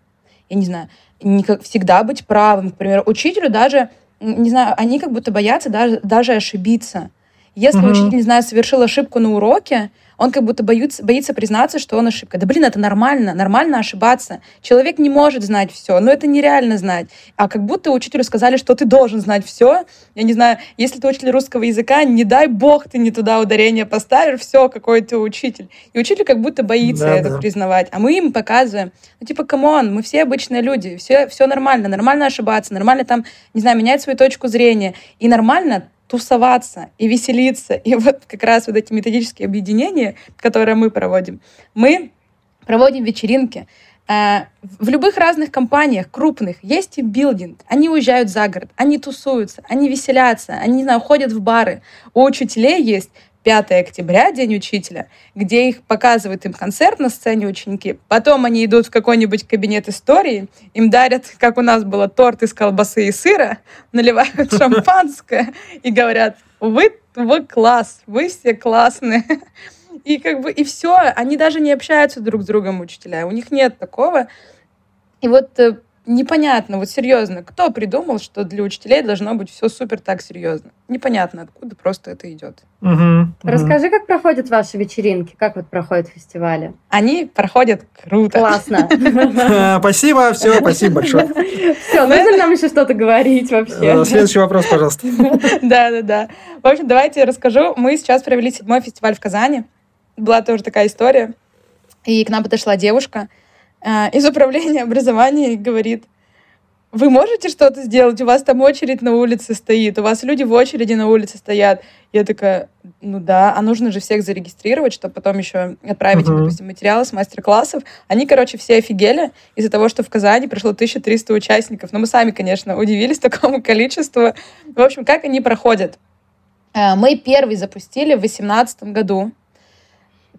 я не знаю, не всегда быть правым. К примеру, учителю даже не знаю, они как будто боятся даже, даже ошибиться. Если угу. учитель, не знаю, совершил ошибку на уроке, он как будто боится, боится признаться, что он ошибка. Да блин, это нормально, нормально ошибаться. Человек не может знать все, но это нереально знать. А как будто учителю сказали, что ты должен знать все. Я не знаю, если ты учитель русского языка, не дай бог ты не туда ударение поставишь, все, какой ты учитель. И учитель как будто боится да, это да. признавать. А мы им показываем, ну типа, come on, мы все обычные люди, все, все нормально, нормально ошибаться, нормально там, не знаю, менять свою точку зрения. И нормально тусоваться и веселиться. И вот как раз вот эти методические объединения, которые мы проводим, мы проводим вечеринки. Э, в любых разных компаниях, крупных, есть тимбилдинг. Они уезжают за город, они тусуются, они веселятся, они, не знаю, ходят в бары. У учителей есть 5 октября, День учителя, где их показывают им концерт на сцене ученики. Потом они идут в какой-нибудь кабинет истории, им дарят, как у нас было, торт из колбасы и сыра, наливают шампанское и говорят, вы, вы класс, вы все классные. И как бы, и все, они даже не общаются друг с другом, учителя, у них нет такого. И вот э, непонятно, вот серьезно, кто придумал, что для учителей должно быть все супер так серьезно? Непонятно, откуда просто это идет. Угу, угу. Расскажи, как проходят ваши вечеринки, как вот проходят фестивали? Они проходят круто. Классно. Спасибо, все, спасибо большое. Все, нужно ли нам еще что-то говорить вообще? Э, следующий вопрос, пожалуйста. Да, да, да. В общем, давайте я расскажу. Мы сейчас провели седьмой фестиваль в Казани. Была тоже такая история. И к нам подошла девушка, из управления образования и говорит, вы можете что-то сделать? У вас там очередь на улице стоит, у вас люди в очереди на улице стоят. Я такая, ну да, а нужно же всех зарегистрировать, чтобы потом еще отправить, uh-huh. допустим, материалы с мастер-классов. Они, короче, все офигели из-за того, что в Казани пришло 1300 участников. Но мы сами, конечно, удивились такому количеству. В общем, как они проходят? А, мы первый запустили в 2018 году.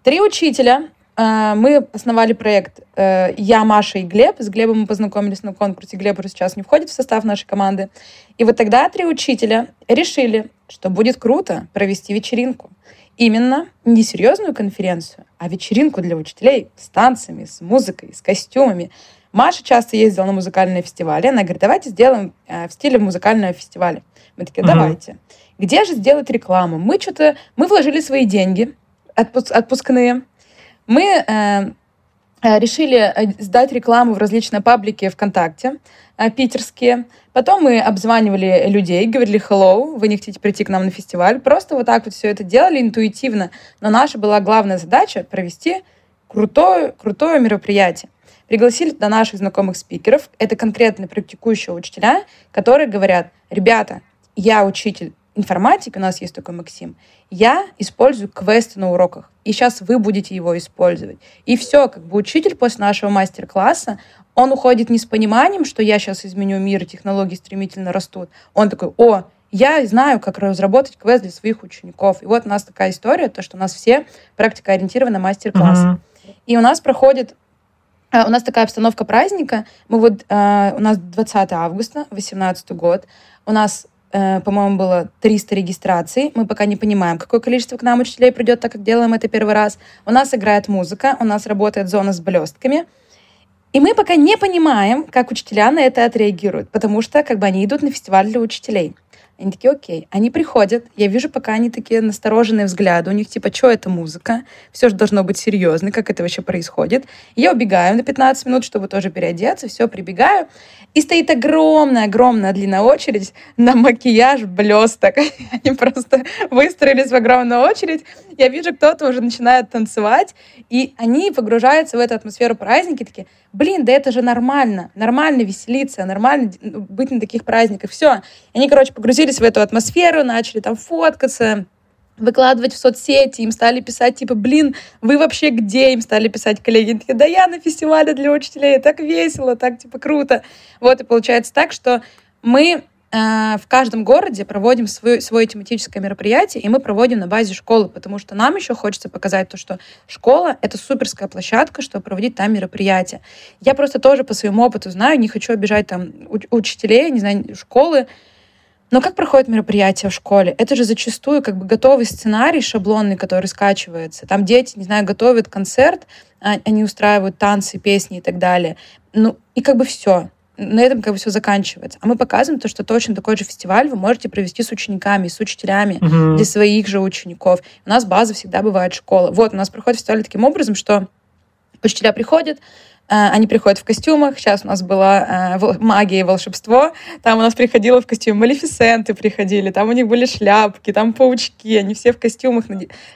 Три учителя а, мы основали проект э, «Я, Маша и Глеб». С Глебом мы познакомились на конкурсе. Глеб уже сейчас не входит в состав нашей команды. И вот тогда три учителя решили, что будет круто провести вечеринку. Именно не серьезную конференцию, а вечеринку для учителей с танцами, с музыкой, с костюмами. Маша часто ездила на музыкальные фестивали. Она говорит, давайте сделаем э, в стиле музыкального фестиваля. Мы такие, давайте. Угу. Где же сделать рекламу? Мы что-то, мы вложили свои деньги отпускные, мы э, э, решили э, сдать рекламу в различные паблики ВКонтакте, питерские. Потом мы обзванивали людей, говорили «Hello, вы не хотите прийти к нам на фестиваль?» Просто вот так вот все это делали интуитивно. Но наша была главная задача провести крутое, крутое мероприятие. Пригласили до наших знакомых спикеров. Это конкретно практикующие учителя, которые говорят, ребята, я учитель информатики, у нас есть такой Максим, я использую квесты на уроках, и сейчас вы будете его использовать. И все, как бы учитель после нашего мастер-класса, он уходит не с пониманием, что я сейчас изменю мир, технологии стремительно растут. Он такой, о, я знаю, как разработать квест для своих учеников. И вот у нас такая история, то, что у нас все практикоориентированы мастер-классы. Uh-huh. И у нас проходит э, у нас такая обстановка праздника. Мы вот, э, у нас 20 августа, 18 год. У нас по-моему, было 300 регистраций. Мы пока не понимаем, какое количество к нам учителей придет, так как делаем это первый раз. У нас играет музыка, у нас работает зона с блестками. И мы пока не понимаем, как учителя на это отреагируют, потому что как бы они идут на фестиваль для учителей. Они такие, окей. Они приходят, я вижу, пока они такие настороженные взгляды. У них типа, что это музыка? Все же должно быть серьезно, как это вообще происходит. я убегаю на 15 минут, чтобы тоже переодеться, все, прибегаю. И стоит огромная-огромная длинная очередь на макияж блесток. Они просто выстроились в огромную очередь. Я вижу, кто-то уже начинает танцевать, и они погружаются в эту атмосферу праздники, такие, блин, да это же нормально, нормально веселиться, нормально ну, быть на таких праздниках. Все. Они, короче, погрузились в эту атмосферу, начали там фоткаться, выкладывать в соцсети, им стали писать, типа, блин, вы вообще где? Им стали писать коллеги, такие, да я на фестивале для учителей, так весело, так, типа, круто. Вот, и получается так, что мы в каждом городе проводим свое, свое тематическое мероприятие, и мы проводим на базе школы, потому что нам еще хочется показать то, что школа — это суперская площадка, чтобы проводить там мероприятия. Я просто тоже по своему опыту знаю, не хочу обижать там учителей, не знаю, школы, но как проходит мероприятие в школе? Это же зачастую как бы готовый сценарий шаблонный, который скачивается. Там дети, не знаю, готовят концерт, а, они устраивают танцы, песни и так далее. Ну, и как бы все. На этом как бы все заканчивается. А мы показываем то, что точно такой же фестиваль вы можете провести с учениками, с учителями угу. для своих же учеников. У нас база всегда бывает школа. Вот, у нас проходит фестиваль таким образом, что учителя приходят, они приходят в костюмах. Сейчас у нас была э, магия и волшебство. Там у нас приходило в костюме Малефисенты приходили. Там у них были шляпки, там паучки. Они все в костюмах.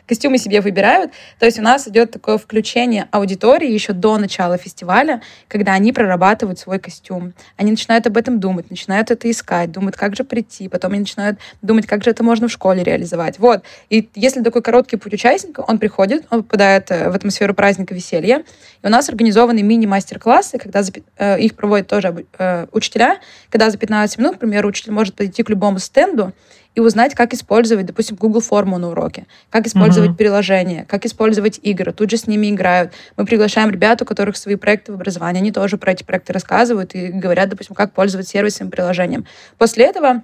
Костюмы себе выбирают. То есть у нас идет такое включение аудитории еще до начала фестиваля, когда они прорабатывают свой костюм. Они начинают об этом думать, начинают это искать, думают, как же прийти. Потом они начинают думать, как же это можно в школе реализовать. Вот. И если такой короткий путь участника, он приходит, он попадает э, в атмосферу праздника веселья. И у нас организованный мини мини-мастер-классы, когда за, э, их проводят тоже э, учителя, когда за 15 минут, например, учитель может подойти к любому стенду и узнать, как использовать, допустим, Google форму на уроке, как использовать mm-hmm. приложения, как использовать игры. Тут же с ними играют. Мы приглашаем ребят, у которых свои проекты в образовании, они тоже про эти проекты рассказывают и говорят, допустим, как пользоваться сервисом, приложением. После этого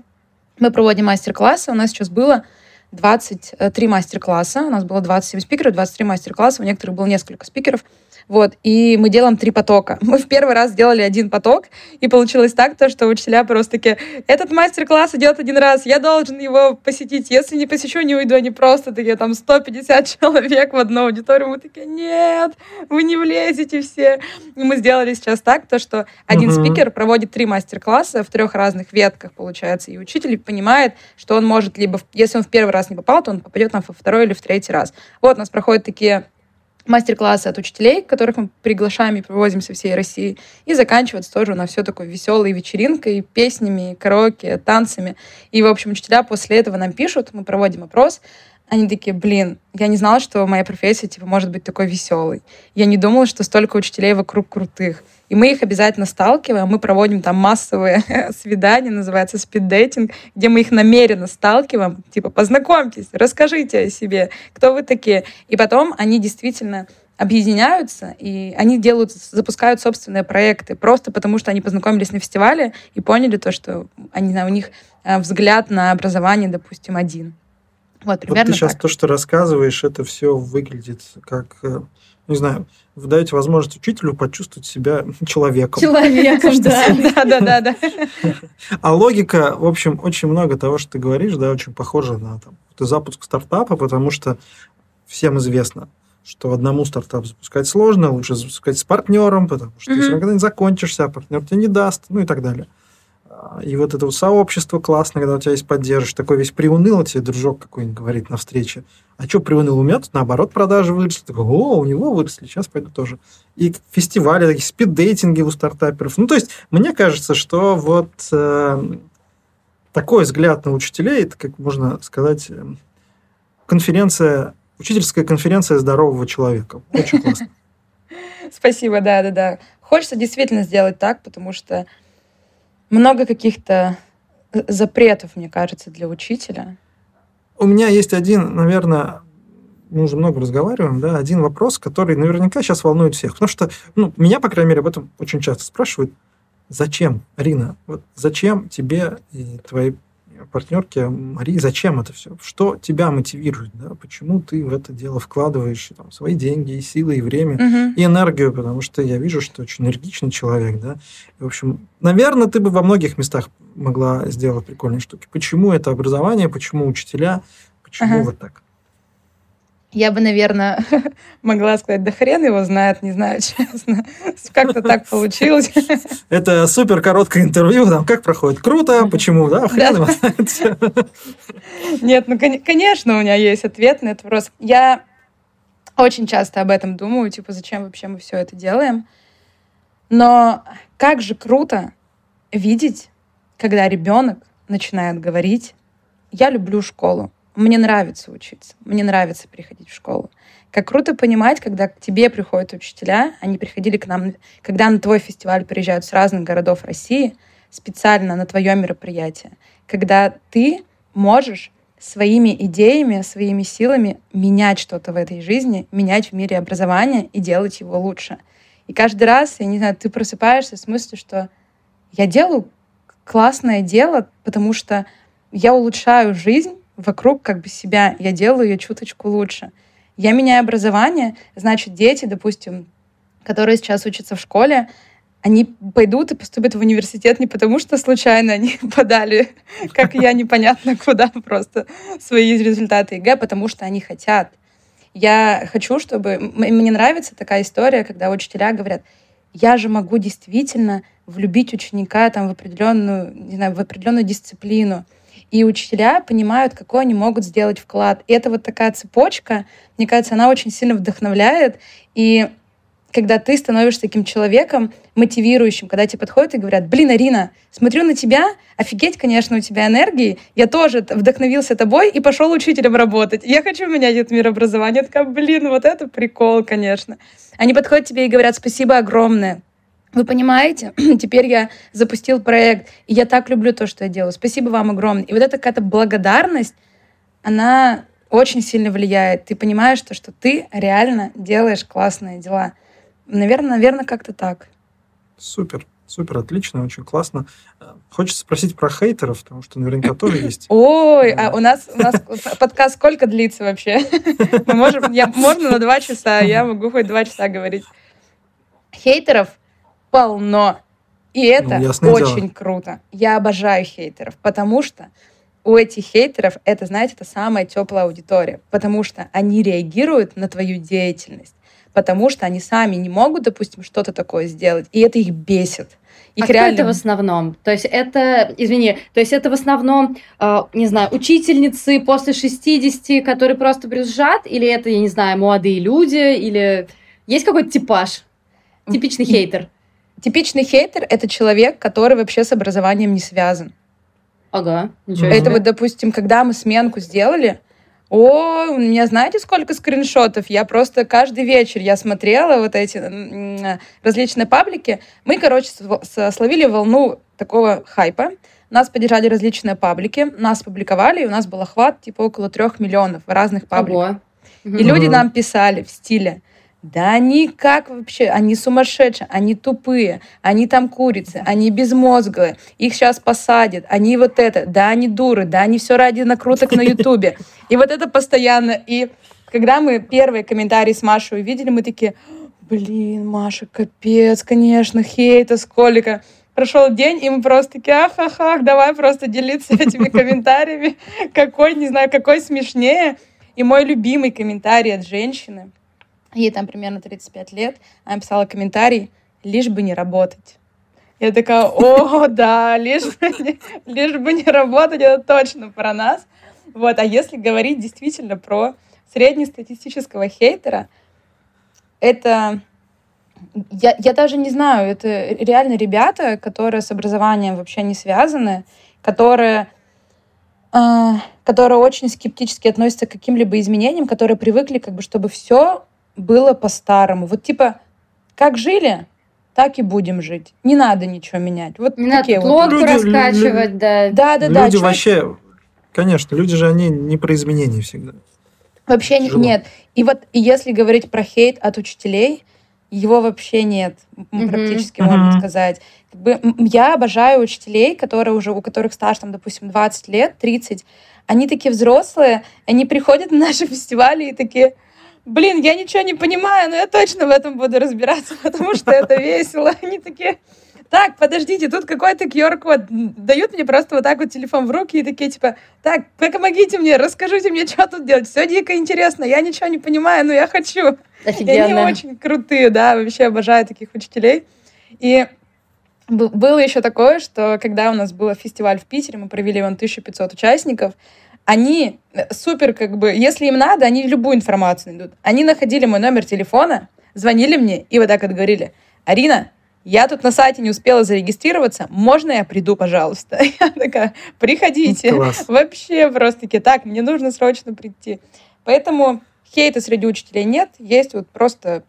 мы проводим мастер-классы. У нас сейчас было 23 мастер-класса. У нас было 27 спикеров, 23 мастер-класса. У некоторых было несколько спикеров. Вот, и мы делаем три потока. Мы в первый раз сделали один поток, и получилось так, то, что учителя просто такие, этот мастер-класс идет один раз, я должен его посетить, если не посещу, не уйду. Они просто такие, там, 150 человек в одну аудиторию. Мы такие, нет, вы не влезете все. И мы сделали сейчас так, то, что один uh-huh. спикер проводит три мастер-класса в трех разных ветках, получается, и учитель понимает, что он может либо, если он в первый раз не попал, то он попадет там во второй или в третий раз. Вот у нас проходят такие мастер-классы от учителей, которых мы приглашаем и привозим со всей России, и заканчиваться тоже на все такой веселой вечеринкой, песнями, караоке, танцами. И, в общем, учителя после этого нам пишут, мы проводим опрос, они такие, блин, я не знала, что моя профессия, типа, может быть такой веселой. Я не думала, что столько учителей вокруг крутых. И мы их обязательно сталкиваем, мы проводим там массовые свидания, называется спиддейтинг, где мы их намеренно сталкиваем, типа, познакомьтесь, расскажите о себе, кто вы такие. И потом они действительно объединяются, и они делают, запускают собственные проекты, просто потому что они познакомились на фестивале и поняли то, что они, у них э, взгляд на образование, допустим, один. Вот, примерно вот ты сейчас так. то, что рассказываешь, это все выглядит как, э, не знаю, вы даете возможность учителю почувствовать себя человеком. Человеком, да. Да, да, да. А логика, в общем, очень много того, что ты говоришь, да, очень похожа на там, запуск стартапа, потому что всем известно, что одному стартап запускать сложно, лучше запускать с партнером, потому что mm-hmm. если когда-нибудь закончишься, а партнер тебе не даст, ну и так далее. И вот это вот сообщество классно, когда у тебя есть поддержка, такой весь приуныл, тебе дружок какой-нибудь говорит на встрече. А что приуныл? У меня тут наоборот продажи выросли. Такой, о, у него выросли, сейчас пойду тоже. И фестивали, такие спиддейтинги у стартаперов. Ну, то есть, мне кажется, что вот э, такой взгляд на учителей, это, как можно сказать, э, конференция, учительская конференция здорового человека. Очень классно. Спасибо, да-да-да. Хочется действительно сделать так, потому что много каких-то э, запретов, мне кажется, для учителя. У меня есть один, наверное, мы уже много разговариваем, да, один вопрос, который наверняка сейчас волнует всех. Потому что, ну, меня, по крайней мере, об этом очень часто спрашивают. Зачем, Рина, вот зачем тебе и твоей партнерке Марии, зачем это все? Что тебя мотивирует? Да? Почему ты в это дело вкладываешь там, свои деньги, и силы, и время, угу. и энергию? Потому что я вижу, что очень энергичный человек. Да? И, в общем, наверное, ты бы во многих местах могла сделать прикольные штуки. Почему это образование, почему учителя, почему ага. вот так? Я бы, наверное, могла сказать, да хрен его знает, не знаю, честно. Как-то так получилось. Это супер короткое интервью, там, как проходит? Круто, почему, да? Хрен его знает. Нет, ну, конечно, у меня есть ответ на этот вопрос. Я очень часто об этом думаю, типа, зачем вообще мы все это делаем. Но как же круто видеть, когда ребенок начинает говорить, я люблю школу, мне нравится учиться, мне нравится приходить в школу. Как круто понимать, когда к тебе приходят учителя, они приходили к нам, когда на твой фестиваль приезжают с разных городов России специально на твое мероприятие, когда ты можешь своими идеями, своими силами менять что-то в этой жизни, менять в мире образования и делать его лучше. И каждый раз, я не знаю, ты просыпаешься с мыслью, что я делаю классное дело, потому что я улучшаю жизнь вокруг как бы себя, я делаю ее чуточку лучше. Я меняю образование, значит, дети, допустим, которые сейчас учатся в школе, они пойдут и поступят в университет не потому, что случайно они подали, как я, непонятно куда, просто свои результаты ЕГЭ, потому что они хотят. Я хочу, чтобы... Мне нравится такая история, когда учителя говорят, я же могу действительно влюбить ученика там, в, определенную, не знаю, в определенную дисциплину. И учителя понимают, какой они могут сделать вклад. И это вот такая цепочка, мне кажется, она очень сильно вдохновляет. И когда ты становишься таким человеком мотивирующим, когда тебе подходят и говорят, блин, Арина, смотрю на тебя, офигеть, конечно, у тебя энергии, я тоже вдохновился тобой и пошел учителем работать. Я хочу менять этот мир образования. Я такая, блин, вот это прикол, конечно. Они подходят тебе и говорят, спасибо огромное. Вы понимаете, теперь я запустил проект, и я так люблю то, что я делаю. Спасибо вам огромное. И вот эта какая-то благодарность, она очень сильно влияет. Ты понимаешь, то, что ты реально делаешь классные дела. Наверное, наверное, как-то так. Супер. Супер, отлично, очень классно. Хочется спросить про хейтеров, потому что наверняка тоже есть. Ой, а у нас, у нас подкаст сколько длится вообще? Мы можем, я, можно на два часа, я могу хоть два часа говорить. Хейтеров полно. И это ну, очень дело. круто. Я обожаю хейтеров, потому что у этих хейтеров это, знаете, это самая теплая аудитория, потому что они реагируют на твою деятельность потому что они сами не могут, допустим, что-то такое сделать, и это их бесит. Их а реально... кто это в основном? То есть это, извини, то есть это в основном, э, не знаю, учительницы после 60, которые просто брюзжат, или это, я не знаю, молодые люди, или есть какой-то типаж? Типичный и... хейтер. Типичный хейтер — это человек, который вообще с образованием не связан. Ага, ничего Это себе. вот, допустим, когда мы сменку сделали, о, у меня знаете, сколько скриншотов? Я просто каждый вечер я смотрела вот эти различные паблики. Мы, короче, словили волну такого хайпа. Нас поддержали различные паблики, нас публиковали, и у нас был охват типа около трех миллионов разных пабликах. Ого. И люди нам писали в стиле да они как вообще, они сумасшедшие, они тупые, они там курицы, они безмозглые, их сейчас посадят, они вот это, да они дуры, да они все ради накруток на ютубе. И вот это постоянно. И когда мы первые комментарии с Машей увидели, мы такие, блин, Маша, капец, конечно, хейта сколько. Прошел день, и мы просто такие, ах, ах, давай просто делиться этими комментариями. Какой, не знаю, какой смешнее. И мой любимый комментарий от женщины, ей там примерно 35 лет, она писала комментарий «лишь бы не работать». Я такая, о, да, лишь бы, не, лишь бы не работать, это точно про нас. Вот, а если говорить действительно про среднестатистического хейтера, это, я, я даже не знаю, это реально ребята, которые с образованием вообще не связаны, которые, э, которые очень скептически относятся к каким-либо изменениям, которые привыкли, как бы, чтобы все было по-старому. Вот типа, как жили, так и будем жить. Не надо ничего менять. Вот не такие надо вот. люди, раскачивать, люди, да. Да, да, да. Люди вообще, конечно, люди же они не про изменения всегда. Вообще Тяжело. нет. И вот и если говорить про хейт от учителей, его вообще нет, mm-hmm. практически mm-hmm. можно сказать. Как бы, я обожаю учителей, которые уже, у которых стаж, там, допустим, 20 лет, 30. Они такие взрослые, они приходят на наши фестивали и такие, блин, я ничего не понимаю, но я точно в этом буду разбираться, потому что это весело. Они такие, так, подождите, тут какой-то QR-код. Дают мне просто вот так вот телефон в руки и такие, типа, так, помогите мне, расскажите мне, что тут делать. Все дико интересно, я ничего не понимаю, но я хочу. Офигенно. И они очень крутые, да, вообще обожаю таких учителей. И было еще такое, что когда у нас был фестиваль в Питере, мы провели он 1500 участников, они э, супер, как бы, если им надо, они любую информацию найдут. Они находили мой номер телефона, звонили мне и вот так вот говорили, Арина, я тут на сайте не успела зарегистрироваться, можно я приду, пожалуйста? Я такая, приходите. Класс. Вообще просто-таки, так, мне нужно срочно прийти. Поэтому хейта среди учителей нет, есть вот просто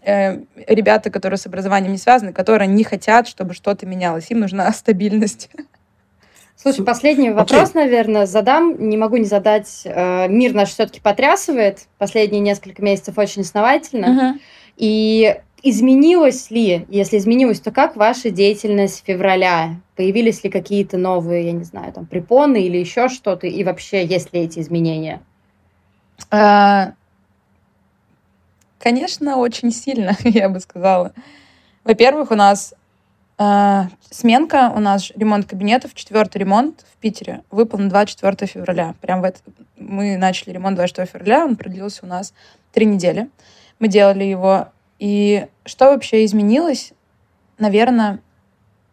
э, ребята, которые с образованием не связаны, которые не хотят, чтобы что-то менялось. Им нужна стабильность. Слушай, последний вопрос, okay. наверное, задам. Не могу не задать. Э, мир наш все-таки потрясывает последние несколько месяцев очень основательно. Uh-huh. И изменилось ли, если изменилось, то как ваша деятельность февраля? Появились ли какие-то новые, я не знаю, там препоны или еще что-то? И вообще, есть ли эти изменения? А, конечно, очень сильно, я бы сказала. Во-первых, у нас сменка у нас ремонт кабинетов, четвертый ремонт в Питере выполнен 24 февраля. Прям в это... мы начали ремонт 24 февраля, он продлился у нас три недели. Мы делали его. И что вообще изменилось? Наверное,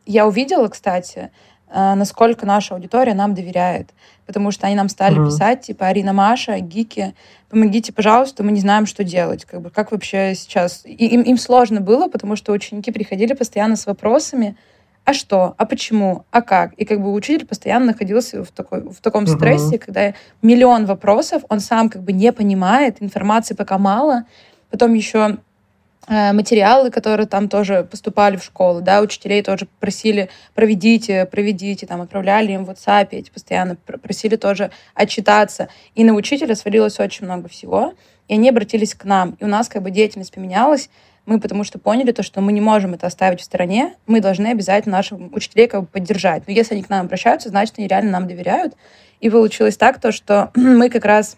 я увидела, кстати, э, насколько наша аудитория нам доверяет. Потому что они нам стали mm-hmm. писать, типа, Арина, Маша, гики, помогите, пожалуйста, мы не знаем, что делать. Как бы, как вообще сейчас... И им, им сложно было, потому что ученики приходили постоянно с вопросами, а что, а почему, а как. И как бы учитель постоянно находился в, такой, в таком uh-huh. стрессе, когда миллион вопросов, он сам как бы не понимает, информации пока мало. Потом еще э, материалы, которые там тоже поступали в школу, да, учителей тоже просили, проведите, проведите, там, отправляли им в WhatsApp, эти постоянно просили тоже отчитаться. И на учителя свалилось очень много всего, и они обратились к нам. И у нас как бы деятельность поменялась, мы потому что поняли то, что мы не можем это оставить в стороне, мы должны обязательно наших учителей как бы поддержать. Но если они к нам обращаются, значит, они реально нам доверяют. И получилось так, то, что мы как раз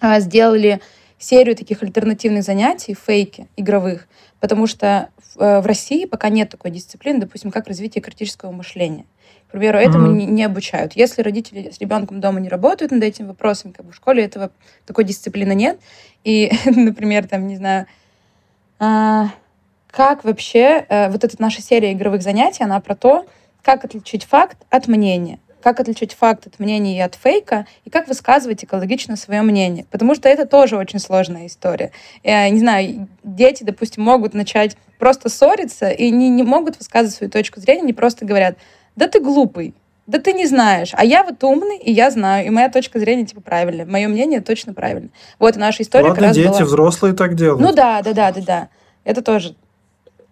а, сделали серию таких альтернативных занятий, фейки игровых, потому что в, э, в России пока нет такой дисциплины, допустим, как развитие критического мышления. К примеру, этому mm-hmm. не, не обучают. Если родители с ребенком дома не работают над этими вопросами, как бы в школе этого такой дисциплины нет. И, например, там, не знаю, а, как вообще э, вот эта наша серия игровых занятий, она про то, как отличить факт от мнения как отличить факт от мнения и от фейка, и как высказывать экологично свое мнение. Потому что это тоже очень сложная история. Я не знаю, дети, допустим, могут начать просто ссориться и не, не могут высказывать свою точку зрения, они просто говорят, да ты глупый, да ты не знаешь, а я вот умный, и я знаю, и моя точка зрения типа правильная, мое мнение точно правильно. Вот наша история Ладно, как раз дети, была... взрослые так делают. Ну да, да, да, да, да. Это тоже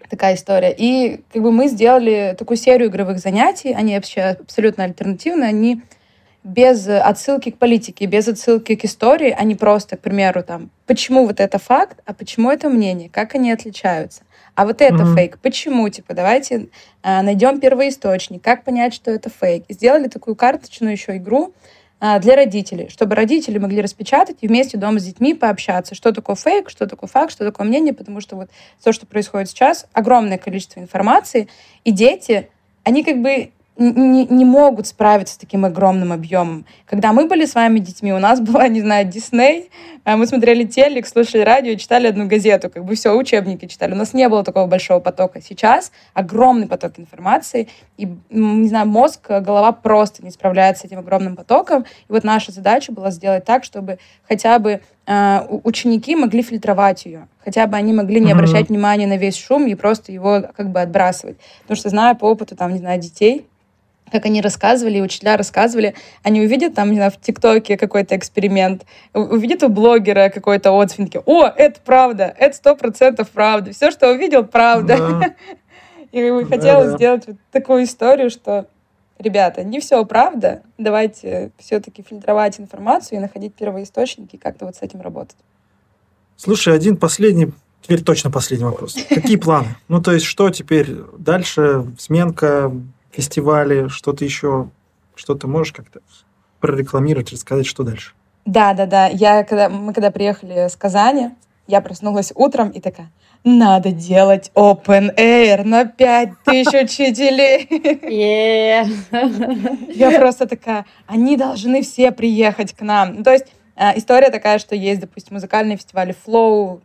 такая история. И как бы мы сделали такую серию игровых занятий, они вообще абсолютно альтернативные, они без отсылки к политике, без отсылки к истории, они просто, к примеру, там, почему вот это факт, а почему это мнение, как они отличаются. А вот это mm-hmm. фейк. Почему? Типа, давайте э, найдем первоисточник. Как понять, что это фейк? Сделали такую карточную еще игру, для родителей, чтобы родители могли распечатать и вместе дома с детьми пообщаться, что такое фейк, что такое факт, что такое мнение, потому что вот то, что происходит сейчас, огромное количество информации, и дети, они как бы не, не могут справиться с таким огромным объемом. Когда мы были с вами детьми, у нас была, не знаю, Дисней, а мы смотрели телек, слушали радио читали одну газету, как бы все, учебники читали. У нас не было такого большого потока. Сейчас огромный поток информации, и, не знаю, мозг, голова просто не справляется с этим огромным потоком. И вот наша задача была сделать так, чтобы хотя бы э, ученики могли фильтровать ее. Хотя бы они могли не обращать внимания на весь шум и просто его как бы отбрасывать. Потому что знаю по опыту, там, не знаю, детей, как они рассказывали, учителя рассказывали, они увидят там, не знаю, в ТикТоке какой-то эксперимент, увидят у блогера какой-то отзыв, такие, о, это правда, это сто процентов правда, все, что увидел, правда. Да. И хотелось да, сделать вот такую историю, что, ребята, не все правда, давайте все-таки фильтровать информацию и находить первоисточники, и как-то вот с этим работать. Слушай, один последний Теперь точно последний вопрос. Какие планы? Ну, то есть, что теперь дальше? Сменка, фестивали, что-то еще, что ты можешь как-то прорекламировать, рассказать, что дальше? Да, да, да. Я, когда, мы когда приехали с Казани, я проснулась утром и такая, надо делать open air на 5000 учителей. Yeah. Я просто такая, они должны все приехать к нам. То есть э, история такая, что есть, допустим, музыкальные фестивали Flow,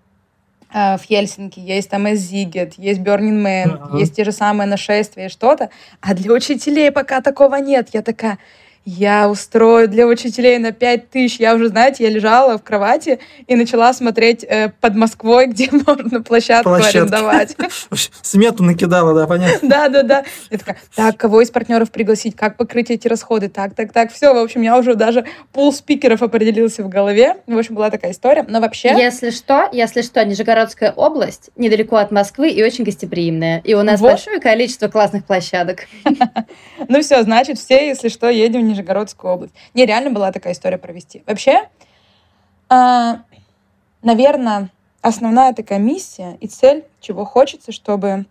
в Хельсинки, есть там Эзигет, есть Burning Man, uh-huh. есть те же самые нашествия, что-то. А для учителей пока такого нет. Я такая, я устрою для учителей на 5 тысяч. Я уже, знаете, я лежала в кровати и начала смотреть э, под Москвой, где можно площадку Площадки. арендовать. Смету накидала, да, понятно? Да, да, да. Я такая, так, кого из партнеров пригласить, как покрыть эти расходы, так, так, так. Все, в общем, я уже даже пул спикеров определился в голове. В общем, была такая история. Но вообще... Если что, если что, Нижегородская область недалеко от Москвы и очень гостеприимная. И у нас большое количество классных площадок. Ну все, значит, все, если что, едем Нижегородскую область. Не, реально была такая история провести. Вообще, э, наверное, основная такая миссия и цель, чего хочется, чтобы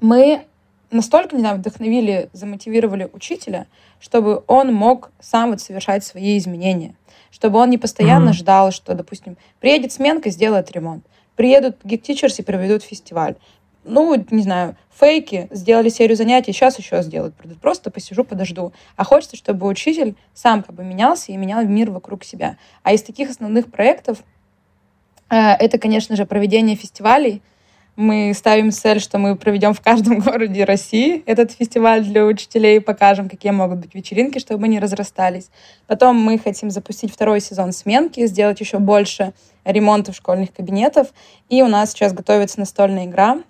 мы настолько, не знаю, вдохновили, замотивировали учителя, чтобы он мог сам вот совершать свои изменения. Чтобы он не постоянно mm-hmm. ждал, что, допустим, приедет сменка, сделает ремонт. Приедут Teachers и проведут фестиваль ну, не знаю, фейки, сделали серию занятий, сейчас еще сделают. Просто посижу, подожду. А хочется, чтобы учитель сам как бы менялся и менял мир вокруг себя. А из таких основных проектов э, это, конечно же, проведение фестивалей, мы ставим цель, что мы проведем в каждом городе России этот фестиваль для учителей, покажем, какие могут быть вечеринки, чтобы они разрастались. Потом мы хотим запустить второй сезон сменки, сделать еще больше ремонтов школьных кабинетов. И у нас сейчас готовится настольная игра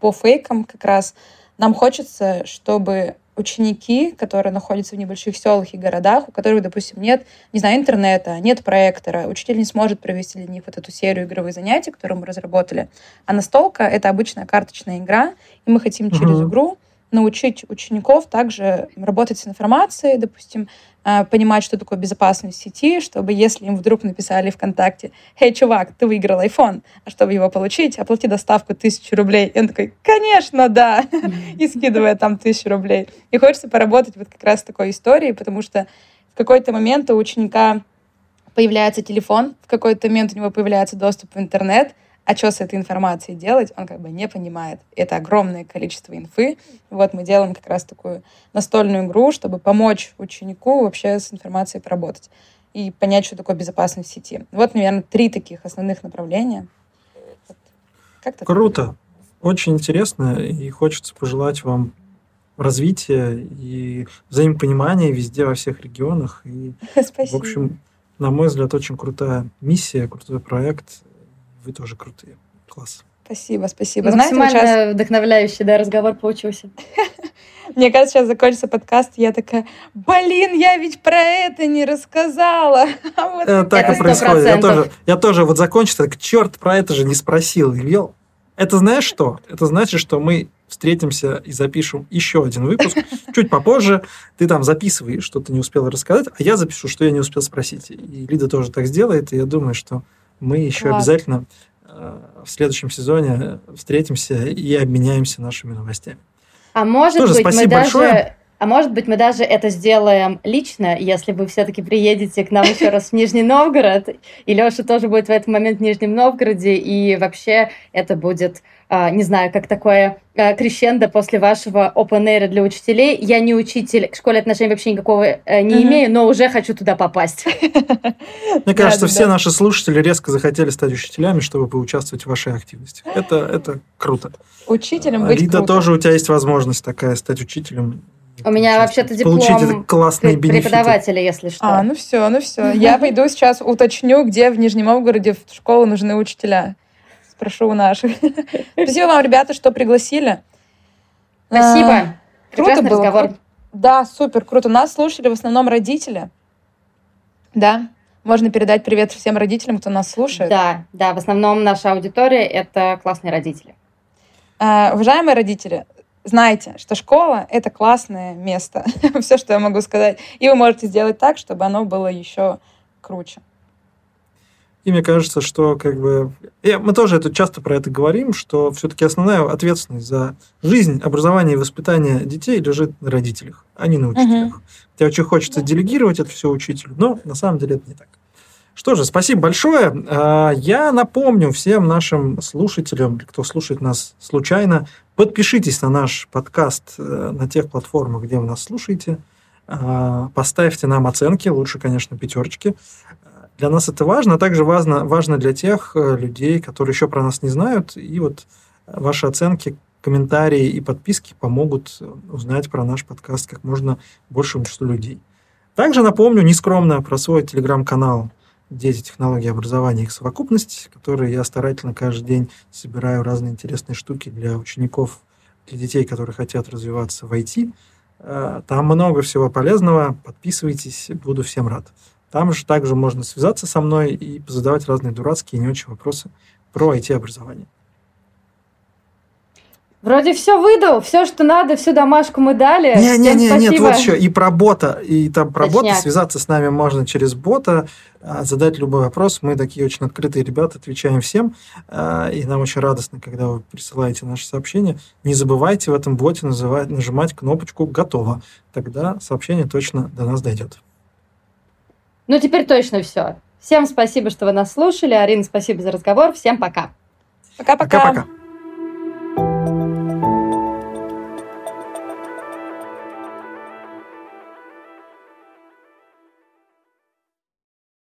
по фейкам как раз. Нам хочется, чтобы ученики, которые находятся в небольших селах и городах, у которых, допустим, нет, не знаю, интернета, нет проектора, учитель не сможет провести для них вот эту серию игровых занятий, которую мы разработали. А настолка — это обычная карточная игра, и мы хотим через uh-huh. игру научить учеников также работать с информацией, допустим, а, понимать, что такое безопасность сети, чтобы если им вдруг написали ВКонтакте, «Эй, чувак, ты выиграл iPhone, а чтобы его получить, оплати доставку тысячу рублей». И он такой «Конечно, да!» и скидывает там тысячу рублей. И хочется поработать вот как раз с такой историей, потому что в какой-то момент у ученика появляется телефон, в какой-то момент у него появляется доступ в интернет, а что с этой информацией делать, он как бы не понимает. Это огромное количество инфы. Вот мы делаем как раз такую настольную игру, чтобы помочь ученику вообще с информацией поработать и понять, что такое безопасность в сети. Вот, наверное, три таких основных направления. Как-то Круто. Очень интересно, и хочется пожелать вам развития и взаимопонимания везде, во всех регионах. И, Спасибо. В общем, на мой взгляд, очень крутая миссия, крутой проект. Вы тоже крутые. Класс. Спасибо, спасибо. Максимально Знаете, сейчас... вдохновляющий, да, разговор получился. Мне кажется, сейчас закончится подкаст, я такая, блин, я ведь про это не рассказала. вот это так и происходит. Я тоже, я тоже вот закончится, так, черт, про это же не спросил. Ильё, это знаешь что? Это значит, что мы встретимся и запишем еще один выпуск чуть попозже. Ты там записывай, что ты не успел рассказать, а я запишу, что я не успел спросить. И Лида тоже так сделает, и я думаю, что мы еще Класс. обязательно э, в следующем сезоне встретимся и обменяемся нашими новостями. А может Тоже быть, мы даже... А может быть, мы даже это сделаем лично, если вы все-таки приедете к нам еще раз в Нижний Новгород, и Леша тоже будет в этот момент в Нижнем Новгороде, и вообще это будет не знаю, как такое а, крещендо после вашего open air для учителей. Я не учитель, к школе отношений вообще никакого э, не имею, но уже хочу туда попасть. Мне кажется, все наши слушатели резко захотели стать учителями, чтобы поучаствовать в вашей активности. Это, это круто. Учителем быть Лида, тоже у тебя есть возможность такая, стать учителем. У меня вообще-то диплом Получить классные преподавателя, если что. А, ну все, ну все. Я пойду сейчас уточню, где в Нижнем Новгороде в школу нужны учителя спрошу у наших. Спасибо вам, ребята, что пригласили. Спасибо. А, круто был. разговор. Да, супер, круто. Нас слушали в основном родители. Да, можно передать привет всем родителям, кто нас слушает. Да, да, в основном наша аудитория — это классные родители. Uh, уважаемые родители, знайте, что школа — это классное место. Все, что я могу сказать. И вы можете сделать так, чтобы оно было еще круче. И мне кажется, что как бы... И мы тоже это часто про это говорим, что все-таки основная ответственность за жизнь, образование и воспитание детей лежит на родителях, а не на учителях. Угу. Тебе очень хочется делегировать это все учителю, но на самом деле это не так. Что же, спасибо большое. А, я напомню всем нашим слушателям, кто слушает нас случайно, подпишитесь на наш подкаст э, на тех платформах, где вы нас слушаете. А, поставьте нам оценки, лучше, конечно, пятерочки. Для нас это важно, а также важно, важно для тех э, людей, которые еще про нас не знают. И вот ваши оценки, комментарии и подписки помогут узнать про наш подкаст как можно большему числу людей. Также напомню нескромно про свой телеграм-канал «Дети, технологии образования и их совокупность», который я старательно каждый день собираю разные интересные штуки для учеников, для детей, которые хотят развиваться в IT. Э, там много всего полезного. Подписывайтесь, буду всем рад. Там же также можно связаться со мной и задавать разные дурацкие и не очень вопросы про IT-образование. Вроде все выдал, все, что надо, всю домашку мы дали. Не, не, не, нет, вот еще и про бота, и там про Точняк. бота связаться с нами можно через бота, а, задать любой вопрос. Мы такие очень открытые ребята, отвечаем всем, а, и нам очень радостно, когда вы присылаете наши сообщения. Не забывайте в этом боте называть, нажимать кнопочку «Готово», тогда сообщение точно до нас дойдет. Ну, теперь точно все. Всем спасибо, что вы нас слушали. Арина, спасибо за разговор. Всем пока. Пока-пока. Пока-пока.